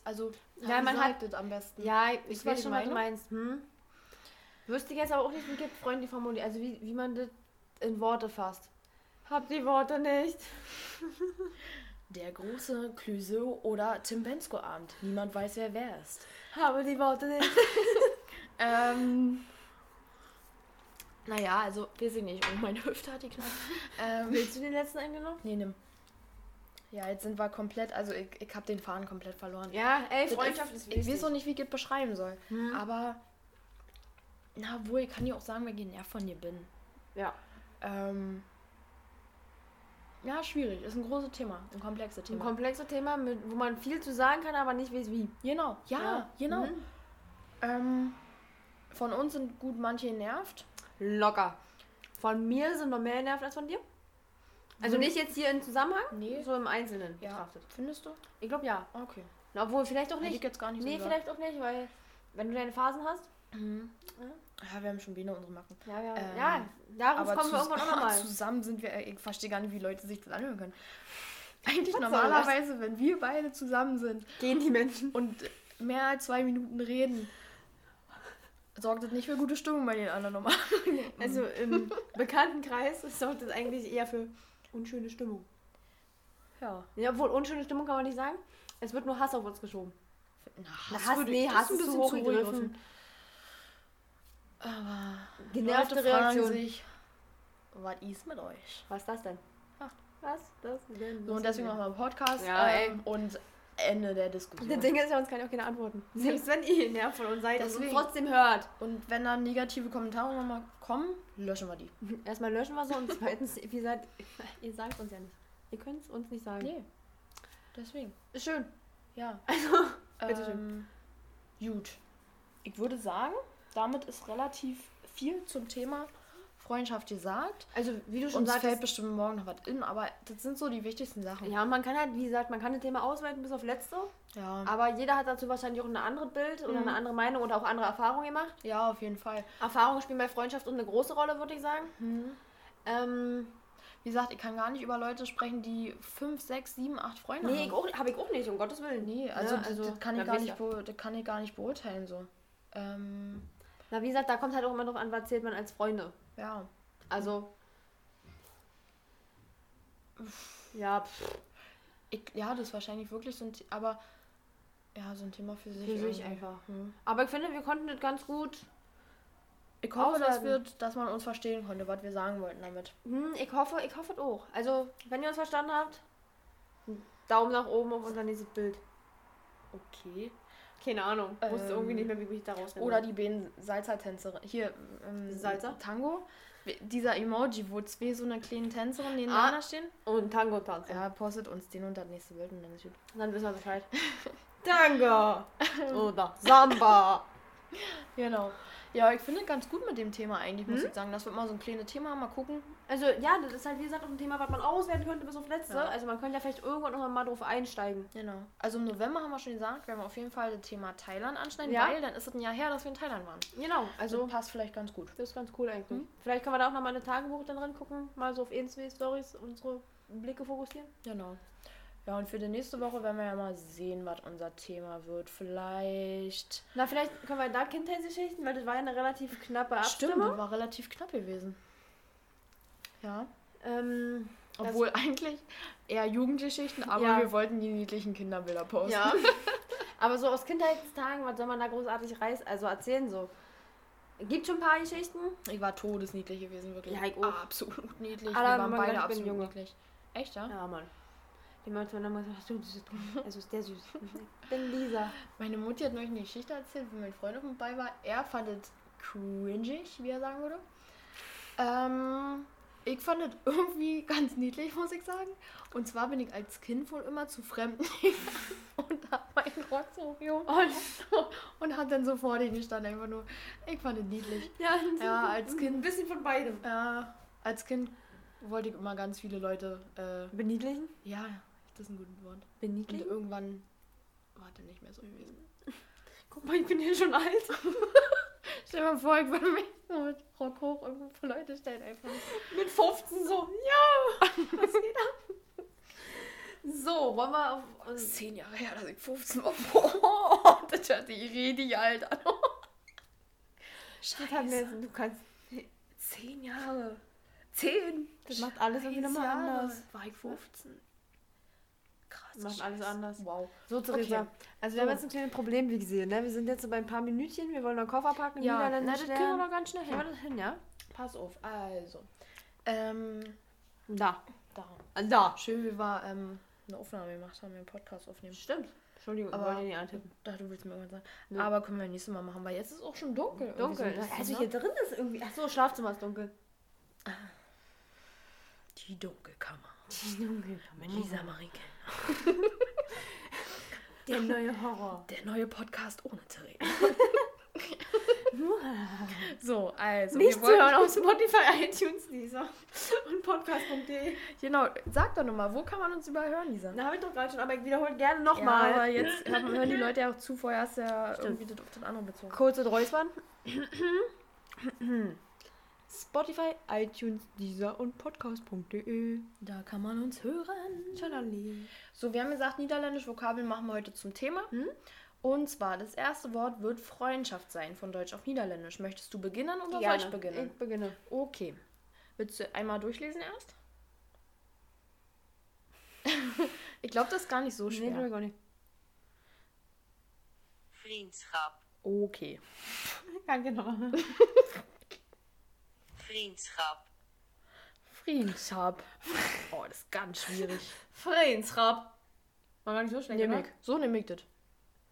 Also, Ja, man hat- das am besten. Ja, ich weiß schon, was du meinst. Hm? Wüsste ich jetzt aber auch nicht, wie gibt Freunde formulieren. Also wie, wie man das in Worte fasst. Hab die Worte nicht. Der große Clouseau oder Tim Bensko Abend. Niemand weiß, wer wer ist. Habe die Worte nicht. Ähm. Naja, also, weiß ich nicht. Oh, meine Hüfte hat die Knall. Ähm, Willst du den letzten eingenommen? nee, nimm. Ja, jetzt sind wir komplett, also ich, ich habe den Faden komplett verloren. Ja, ey, Freundschaft ist, Ich weiß auch nicht, wie ich das beschreiben soll. Hm. Aber, na wohl, ich kann dir auch sagen, wer genervt von dir bin. Ja. Ähm, ja, schwierig. Ist ein großes Thema, ein komplexes Ein Thema. komplexes Thema, mit, wo man viel zu sagen kann, aber nicht weiß wie. genau, ja, genau. Mhm. Ähm, von uns sind gut manche genervt. Locker. Von mir sind noch mehr nervt als von dir? Also Hm. nicht jetzt hier im Zusammenhang, Nee. so im Einzelnen Ja. betrachtet. Findest du? Ich glaube ja. Okay. Na, Obwohl, vielleicht auch Hätte ich nicht. jetzt gar nicht Nee, so vielleicht auch nicht, weil wenn du deine Phasen hast. Mhm. Ja, wir haben schon wieder unsere Macken. Ja, ja. Ähm, ja, darauf kommen wir irgendwann auch nochmal. zusammen sind wir, ich verstehe gar nicht, wie Leute sich das anhören können. Eigentlich Was normalerweise, wenn wir beide zusammen sind Gehen die Menschen. und mehr als zwei Minuten reden, sorgt das nicht für gute Stimmung bei den anderen normal. Also im Bekanntenkreis sorgt das eigentlich eher für unschöne Stimmung. Ja. Ja, obwohl unschöne Stimmung kann man nicht sagen. Es wird nur Hass auf uns geschoben. Na, Na, Hass, würde- nee, Hass ein ist zu bisschen hoch zu gegriffen. Aber Genervte Reaktion. sich, was ist mit euch? Was ist das denn? Ja. Was das denn? So, und deswegen machen wir einen Podcast Ja, ähm, und Ende der Diskussion. Das Ding ist ja, uns kann ja auch keine antworten. Selbst wenn ihr nervt von uns seid und Deswegen. trotzdem hört. Und wenn dann negative Kommentare nochmal kommen, löschen wir die. Erstmal löschen wir so und zweitens, wie gesagt, ihr sagt uns ja nicht. Ihr könnt es uns nicht sagen. Nee. Deswegen. Ist schön. Ja. Also, bitteschön. ähm, gut. Ich würde sagen, damit ist relativ viel zum Thema Freundschaft gesagt. Also, wie du schon Uns fällt sagst. bestimmt morgen noch was in, aber das sind so die wichtigsten Sachen. Ja, man kann halt, wie gesagt, man kann das Thema ausweiten bis auf letzte. Ja, Aber jeder hat dazu wahrscheinlich auch ein anderes Bild oder Mhm. eine andere Meinung oder auch andere Erfahrungen gemacht. ja auf jeden Fall. Erfahrungen spielen bei Freundschaft eine große Rolle, würde ich sagen. Ähm, Wie gesagt, ich kann gar nicht über Leute sprechen, die fünf, sechs, sieben, acht Freunde nee, haben. auch, habe ich auch nicht, um Gottes Willen. Nee, also, Ja, das, das, kann ich gar nicht das kann ich gar nicht beurteilen so. Ähm, Na, wie gesagt, da kommt halt auch immer drauf an, was zählt man als Freunde. Ja. Also. Ja, pff, Ich, ja, das ist wahrscheinlich wirklich so ein, aber ja, so ein Thema für sich. für sich einfach. Hm. Aber ich finde, wir konnten das ganz gut. Ich hoffe, dass, wir, dass man uns verstehen konnte, was wir sagen wollten damit. Hm, ich hoffe, ich hoffe es auch. Also, wenn ihr uns verstanden habt, Daumen nach oben auf unser nächstes Bild. Okay. Keine Ahnung. Ich wusste Ähm, irgendwie nicht mehr, wie ich da raus Oder die beiden Salsa-Tänzerin. Hier, ähm, Salsa? Tango. Dieser Emoji, wo zwei so eine kleine Tänzerin nebeneinander Ah. stehen. Und Tango tanzen. Ja, postet uns den unter das nächste Bild und dann ist gut. Dann wissen wir Bescheid. Tango! Oder Samba! Genau. Ja, ich finde ganz gut mit dem Thema eigentlich, muss ich sagen. Das wird mal so ein kleines Thema, mal gucken. Also, ja, das ist halt, wie gesagt, auch ein Thema, was man auswerten könnte bis auf letzte. Ja. Also, man könnte ja vielleicht irgendwann noch mal drauf einsteigen. Genau. Also im November haben wir schon gesagt, werden wir auf jeden Fall das Thema Thailand anschneiden, Ja. weil dann ist es ein Jahr her, dass wir in Thailand waren. Genau, Also also, passt vielleicht ganz gut. das ist ganz cool eigentlich. Mhm. Vielleicht können wir da auch noch mal eine Tagebuch dann drin gucken, mal so auf zwei Stories unsere Blicke fokussieren. Genau. Ja, und für die nächste Woche werden wir ja mal sehen, was unser Thema wird. Vielleicht. Na, vielleicht können wir da Kindheitsgeschichten, weil das war ja eine relativ knappe Stimmt, Abstimmung. das war relativ knapp gewesen. Ja. Ähm, Obwohl eigentlich eher Jugendgeschichten, aber Ja. wir wollten die niedlichen Kinderbilder posten. ja. Aber so aus Kindheitstagen, was soll man da großartig reißen, also erzählen so? Gibt schon ein paar Geschichten. Ich war todesniedlich gewesen, wirklich. Ja, ich auch. Absolut niedlich. Alle wir waren beide absolut Junge. niedlich. Echt, ja? Ja, Mann. Die haben dann immer gesagt, ach du, süße Also ist der süß. Ich bin Lisa. Meine Mutti hat neulich eine Geschichte erzählt, wo mein Freund noch mit bei war. Er fand es cringig, wie er sagen würde. Ähm, ich fand es irgendwie ganz niedlich, muss ich sagen. Und zwar bin ich als Kind wohl immer zu Fremden gegangen und hab meinen Rotz hochgehoben Und, und hat dann so vor denen gestanden. Einfach nur, ich fand es niedlich. ja, Ja, als ein Kind, bisschen von beidem. ja, als Kind wollte ich immer ganz viele Leute, äh, Beniedlichen? ja, das ist ein gutes Wort. Und Beniedlichen? irgendwann war das nicht mehr so gewesen. Guck mal, ich bin hier schon alt. Stell dir mal vor, ich würde mich so mit Rock hoch irgendwo vor Leute stellen einfach. Mit 15 so. Ja! Was geht ab? So, wollen wir auf. Das ist zehn Jahre her, dass ich 15 war. Boah, das hört sich richtig alt an. Jetzt, du kannst. Zehn Jahre. Zehn. Das macht alles irgendwie nochmal anders. War ich 15. Das macht alles anders. Wow. So, Theresa. Okay. Also, wir So. haben jetzt ein kleines Problem, wie gesehen, ne? Wir sind jetzt so bei ein paar Minütchen. Wir wollen noch Koffer packen. Ja, na, das kriegen wir noch ganz schnell wir hin. das hin, ja? Pass auf. Also. Ähm, Da. da. Da. Schön, wie wir ähm, eine Aufnahme gemacht haben, einen Podcast aufnehmen. Stimmt. Entschuldigung, Aber- ich wollte nicht antippen. Da, du willst mir irgendwas sagen. Nö. Aber können wir nächstes Mal machen, weil jetzt ist auch schon dunkel. Dunkel. so bisschen, also ne? hier drin ist irgendwie. Ach so, Schlafzimmer ist dunkel. Die Dunkelkammer. Dunkel. Mit Lisa Marike. Der neue Horror. Der neue Podcast ohne Theresa. So, also. Nicht wir zu hören auf Spotify, iTunes, Lisa und podcast.de. Genau, sag doch nochmal, wo kann man uns überhören, Lisa? Da habe ich doch gerade schon, aber ich wiederhole gerne Ja, aber nochmal. jetzt haben- hören die Leute ja auch zu, vorher hast du ja Stimmt. irgendwie das auf das andere bezogen. Kurz und Räuspern. Spotify, iTunes, Deezer und podcast.de. Da kann man uns hören. Schalali. So, wir haben gesagt, niederländisch Vokabeln machen wir heute zum Thema. Hm? Und zwar, das erste Wort wird Freundschaft sein, von Deutsch auf Niederländisch. Möchtest du beginnen oder soll ich beginnen? Ich beginne. Okay. Willst du einmal durchlesen erst? ich glaube, das ist gar nicht so Nee, schwer. ich auch nicht. Vriendschap. Okay. Danke nochmal. Vriendschap. Friedenschaft. Oh, das ist ganz schwierig. Freundschap. War gar nicht so schlecht, Nimm oder? ich. So nehme ich das.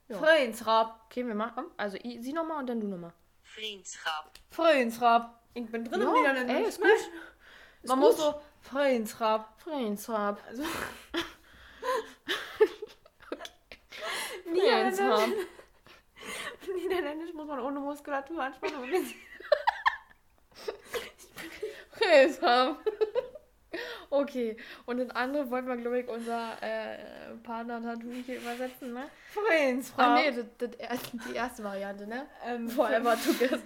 Ja. Freundschap. Okay, wir machen. Also, i- sie nochmal und dann du nochmal. Vriendschap. Freundschap. Ich bin drin im Niederländisch. ey, ist gut. Ist Man gut. muss so Freunsrab. Frauenzab. Also, Frauenzab. Niederländisch, Niederländisch muss man ohne Muskulatur anspannen. Frauenzab. Okay, und das andere wollten wir, glaube ich, unser äh, Partner-Tattoo hier übersetzen, ne? Freunsrab. Ah, nee, das, das erste, die erste Variante, ne? Ähm, Forever together.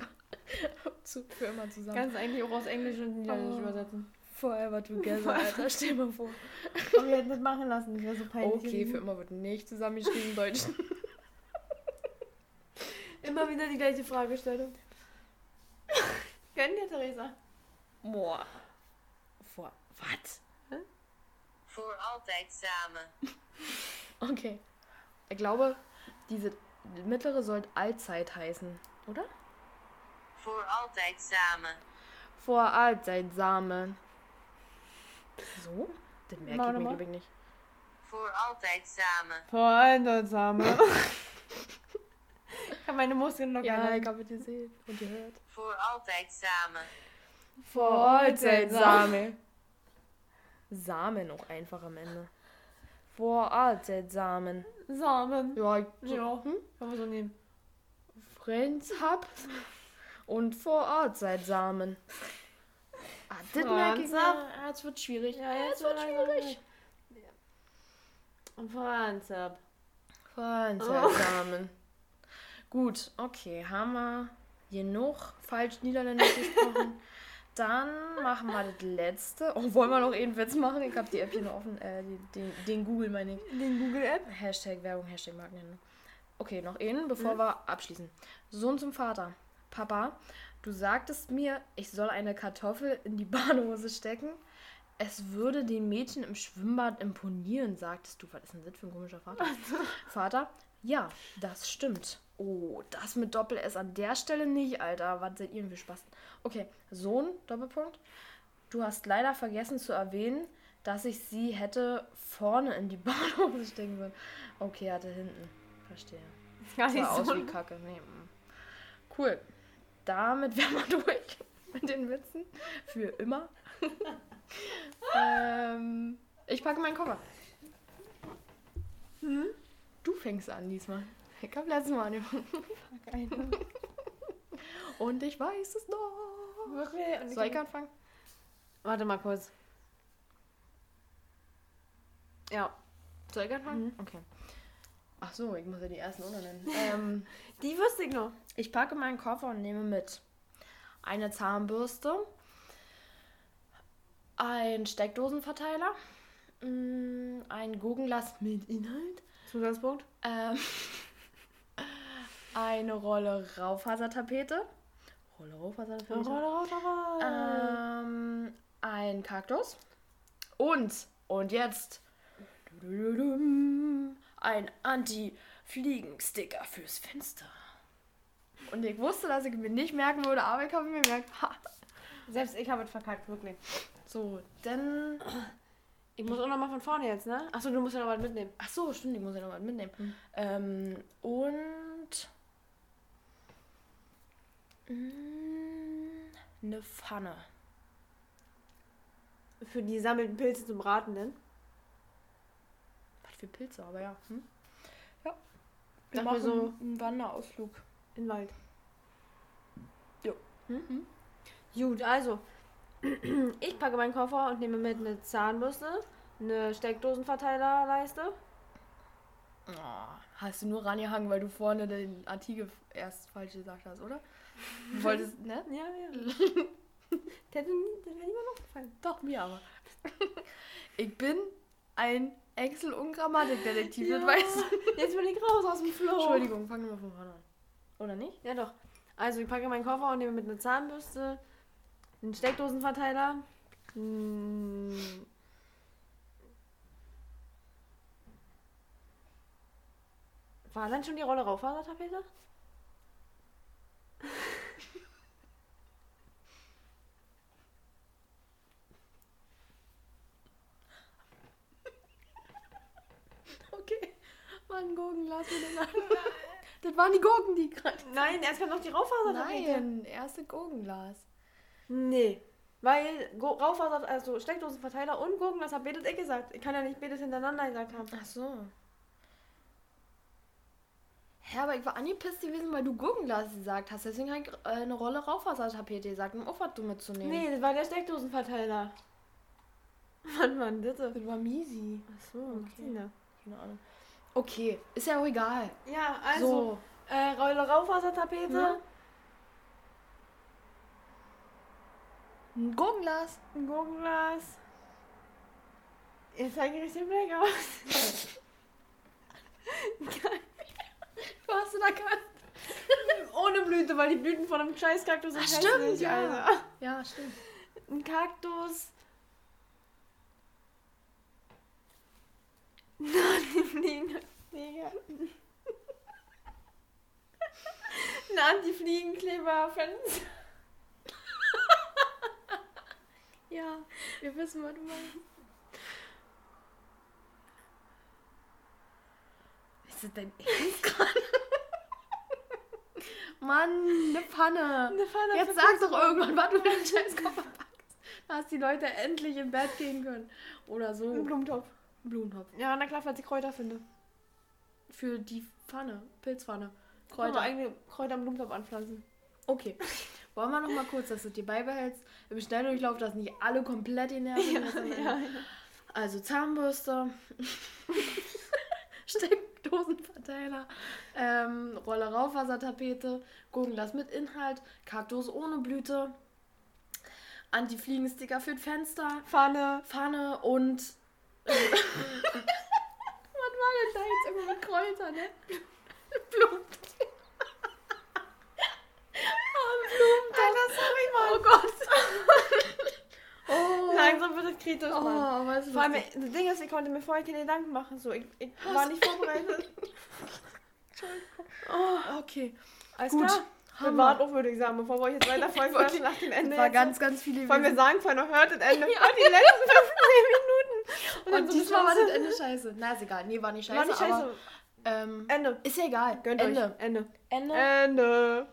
Zu, für immer zusammen. Kannst du eigentlich auch aus Englisch und Niederländisch Oh. übersetzen. Forever together, Alter, stell mal vor. Aber wir hätten das machen lassen, das wäre so peinlich. Okay, für immer wird nicht zusammengeschrieben im Deutschen. Immer wieder die gleiche Fragestellung. Gönn dir, Theresa. Boah. Vor. Was? Voor altijd samen. Okay. Ich glaube, diese mittlere sollte Allzeit heißen, oder? Voor altijd samen. Vor Allzeit Samen. So? Das merke ich mir, glaube ich, nicht. Voor altijd samen. Vereinsame. ich habe meine Muskeln noch Ja, gar ich habe gesehen und gehört. Voor altijd samen. Vor Allzeit Samen. Samen auch einfach am Ende. Vor Allzeit Samen. Samen. Ja, ich, so, Ja. Hm? Kann man so nehmen. Friends hab und vor Allzeit Samen. Ah, das merke ich hab. Ah, es wird schwierig. Ja, jetzt wird wird schwierig. Und Vereinsab. Frauensamen. Gut, okay, haben wir genug falsch Niederländisch gesprochen. Dann machen wir das letzte. Oh, wollen wir noch einen Witz machen? Ich habe die App hier noch offen. Äh, den, den Google meine ich. Den Google App. Hashtag Werbung, Hashtag Marken. Okay, noch einen, bevor wir abschließen. Sohn zum Vater. Papa, du sagtest mir, ich soll eine Kartoffel in die Badehose stecken. Es würde den Mädchen im Schwimmbad imponieren, sagtest du. Was ist denn das für ein komischer Vater? Vater, ja, das stimmt. Oh, das mit Doppel-S an der Stelle nicht, Alter. Was seid ihr für Spaß? Okay, Sohn, Doppelpunkt. Du hast leider vergessen zu erwähnen, dass ich sie hätte vorne in die Badehose stecken sollen. Okay, hatte hinten. Verstehe. Gar nicht Sah aus so. wie Kacke. Nee, mm. cool. Damit wären wir durch mit den Witzen. Für immer. ähm, ich packe meinen Koffer. Fängst an diesmal. Ich habe letztes Mal angefangen. Und ich weiß es noch. Wirklich? Und Soll ich anfangen? Warte mal kurz. Ja. Soll ich anfangen? Mhm. Okay. Ach so, ich muss ja die ersten unternennen. ähm, Die wüsste ich noch. Ich packe meinen Koffer und nehme mit eine Zahnbürste, ein Steckdosenverteiler, mm, ein Gurkenglas mit Inhalt, Zusatzpunkt. ähm, eine Rolle Raufasertapete, Rolle Raufasertapete, ähm, ein Kaktus und, und jetzt ein Anti-Fliegen-Sticker fürs Fenster. Und ich wusste, dass ich mir nicht merken würde, aber ich habe mir gemerkt, ha. Selbst ich habe es verkackt, wirklich. So, dann. Ich muss auch noch mal von vorne jetzt, ne? Achso, du musst ja noch was mitnehmen. Ach so, stimmt, ich muss ja noch was mitnehmen. Ähm, und. mm, Eine Pfanne. Für die sammelten Pilze zum Braten, denn. Was für Pilze, aber ja. Hm? Ja. Wir machen so- einen Wanderausflug. In den Wald. Mhm. Gut, also. Ich packe meinen Koffer und nehme mit eine Zahnbürste, eine Steckdosenverteilerleiste. Oh, hast du nur rangehangen, weil du vorne den Artikel erst falsch gesagt hast, oder? Du wolltest, ne? Ja, ja. Der hätte niemand aufgefallen. Doch, mir aber. ich bin ein Excel- und Grammatikdetektiv, das weißt du. Jetzt bin ich raus aus dem Flow. Entschuldigung, fang mal von vorne an. Oder nicht? Ja, doch. Also, ich packe meinen Koffer und nehme mit einer Zahnbürste, einen Steckdosenverteiler, mm, War dann schon die Rolle Raufasertapete? Okay. War ein Gurkenglas miteinander. das waren die Gurken, die gerade. Nein, erst kam noch die Raufasertapete. Nein, erste Gurkenglas. Nee. Weil Raufaser, also Steckdosenverteiler und Gurkenglas hat beides ich gesagt. Ich kann ja nicht beides hintereinander gesagt haben. Ach so. Hä, aber ich war angepisst gewesen, weil du Gurkenglas gesagt hast. Deswegen habe ich äh, eine Rolle Raufasertapete gesagt, um auch was du mitzunehmen. Nee, das war der Steckdosenverteiler. Mann, Mann, bitte. Das war miesi. Ach so, Okay. Keine Ahnung. Okay, ist ja auch egal. Ja, also, so. äh, Rolle Raufasertapete. Ja. Ein Gurkenglas. Ein Gurkenglas. Jetzt zeige ich richtig Black aus. Du hast du da gehabt? Ohne Blüte, weil die Blüten von einem Scheißkaktus sind Ach, stimmt, hässlich, ja. Alter. Ja, stimmt. Ein Kaktus. Nein, die. Digga. Ein Anti-Fliegenkleber-Fenster. Ja, wir wissen, was du meinst. Ist das dein Ernst gerade? Mann, eine Pfanne. Eine Pfanne Jetzt für sag doch irgendwann, was du in den Scheißkoffer packst. Dass die Leute endlich im Bett gehen können. Oder so. Ein Blumentopf. Blumentopf. Ja, na klar, falls ich Kräuter finde. Für die Pfanne. Pilzpfanne. Kräuter. Kräuter. eigene Kräuter im Blumentopf anpflanzen. Okay. Wollen wir noch mal kurz, dass du dir beibehältst? Im Schnelldurchlauf, dass nicht alle komplett genervt sind. sondern- ja. Also Zahnbürste, Steckdosenverteiler, ähm, Rolle Raufasertapete, Gurkenglas mit Inhalt, Kaktus ohne Blüte, Anti-Fliegensticker für das Fenster, Pfanne. Pfanne und... Was war denn da jetzt immer mit Kräutern, ne? Blumen. Alter, sorry, Mann. Oh Gott. oh. Langsam wird es kritisch, Oh, Mann. Vor allem, das Ding ist, ich konnte mir vorher keine Gedanken machen. So, ich, ich war nicht vorbereitet. Oh, okay. Alles Gut. klar. Wir Hammer. warten auch, würde ich sagen, bevor wir jetzt weiter vollquatschen nach dem Ende. War ganz, ganz viele Wollen wir sagen, vorher noch hört das Ende. Ja. Die letzten 15 Minuten. Und, dann Und so diesmal war das Ende scheiße. Na, ist egal. Nee, war nicht scheiße. War nicht scheiße. Aber, ähm, Ende. ist ja egal. Gönnt Ende. euch. Ende. Ende. Ende.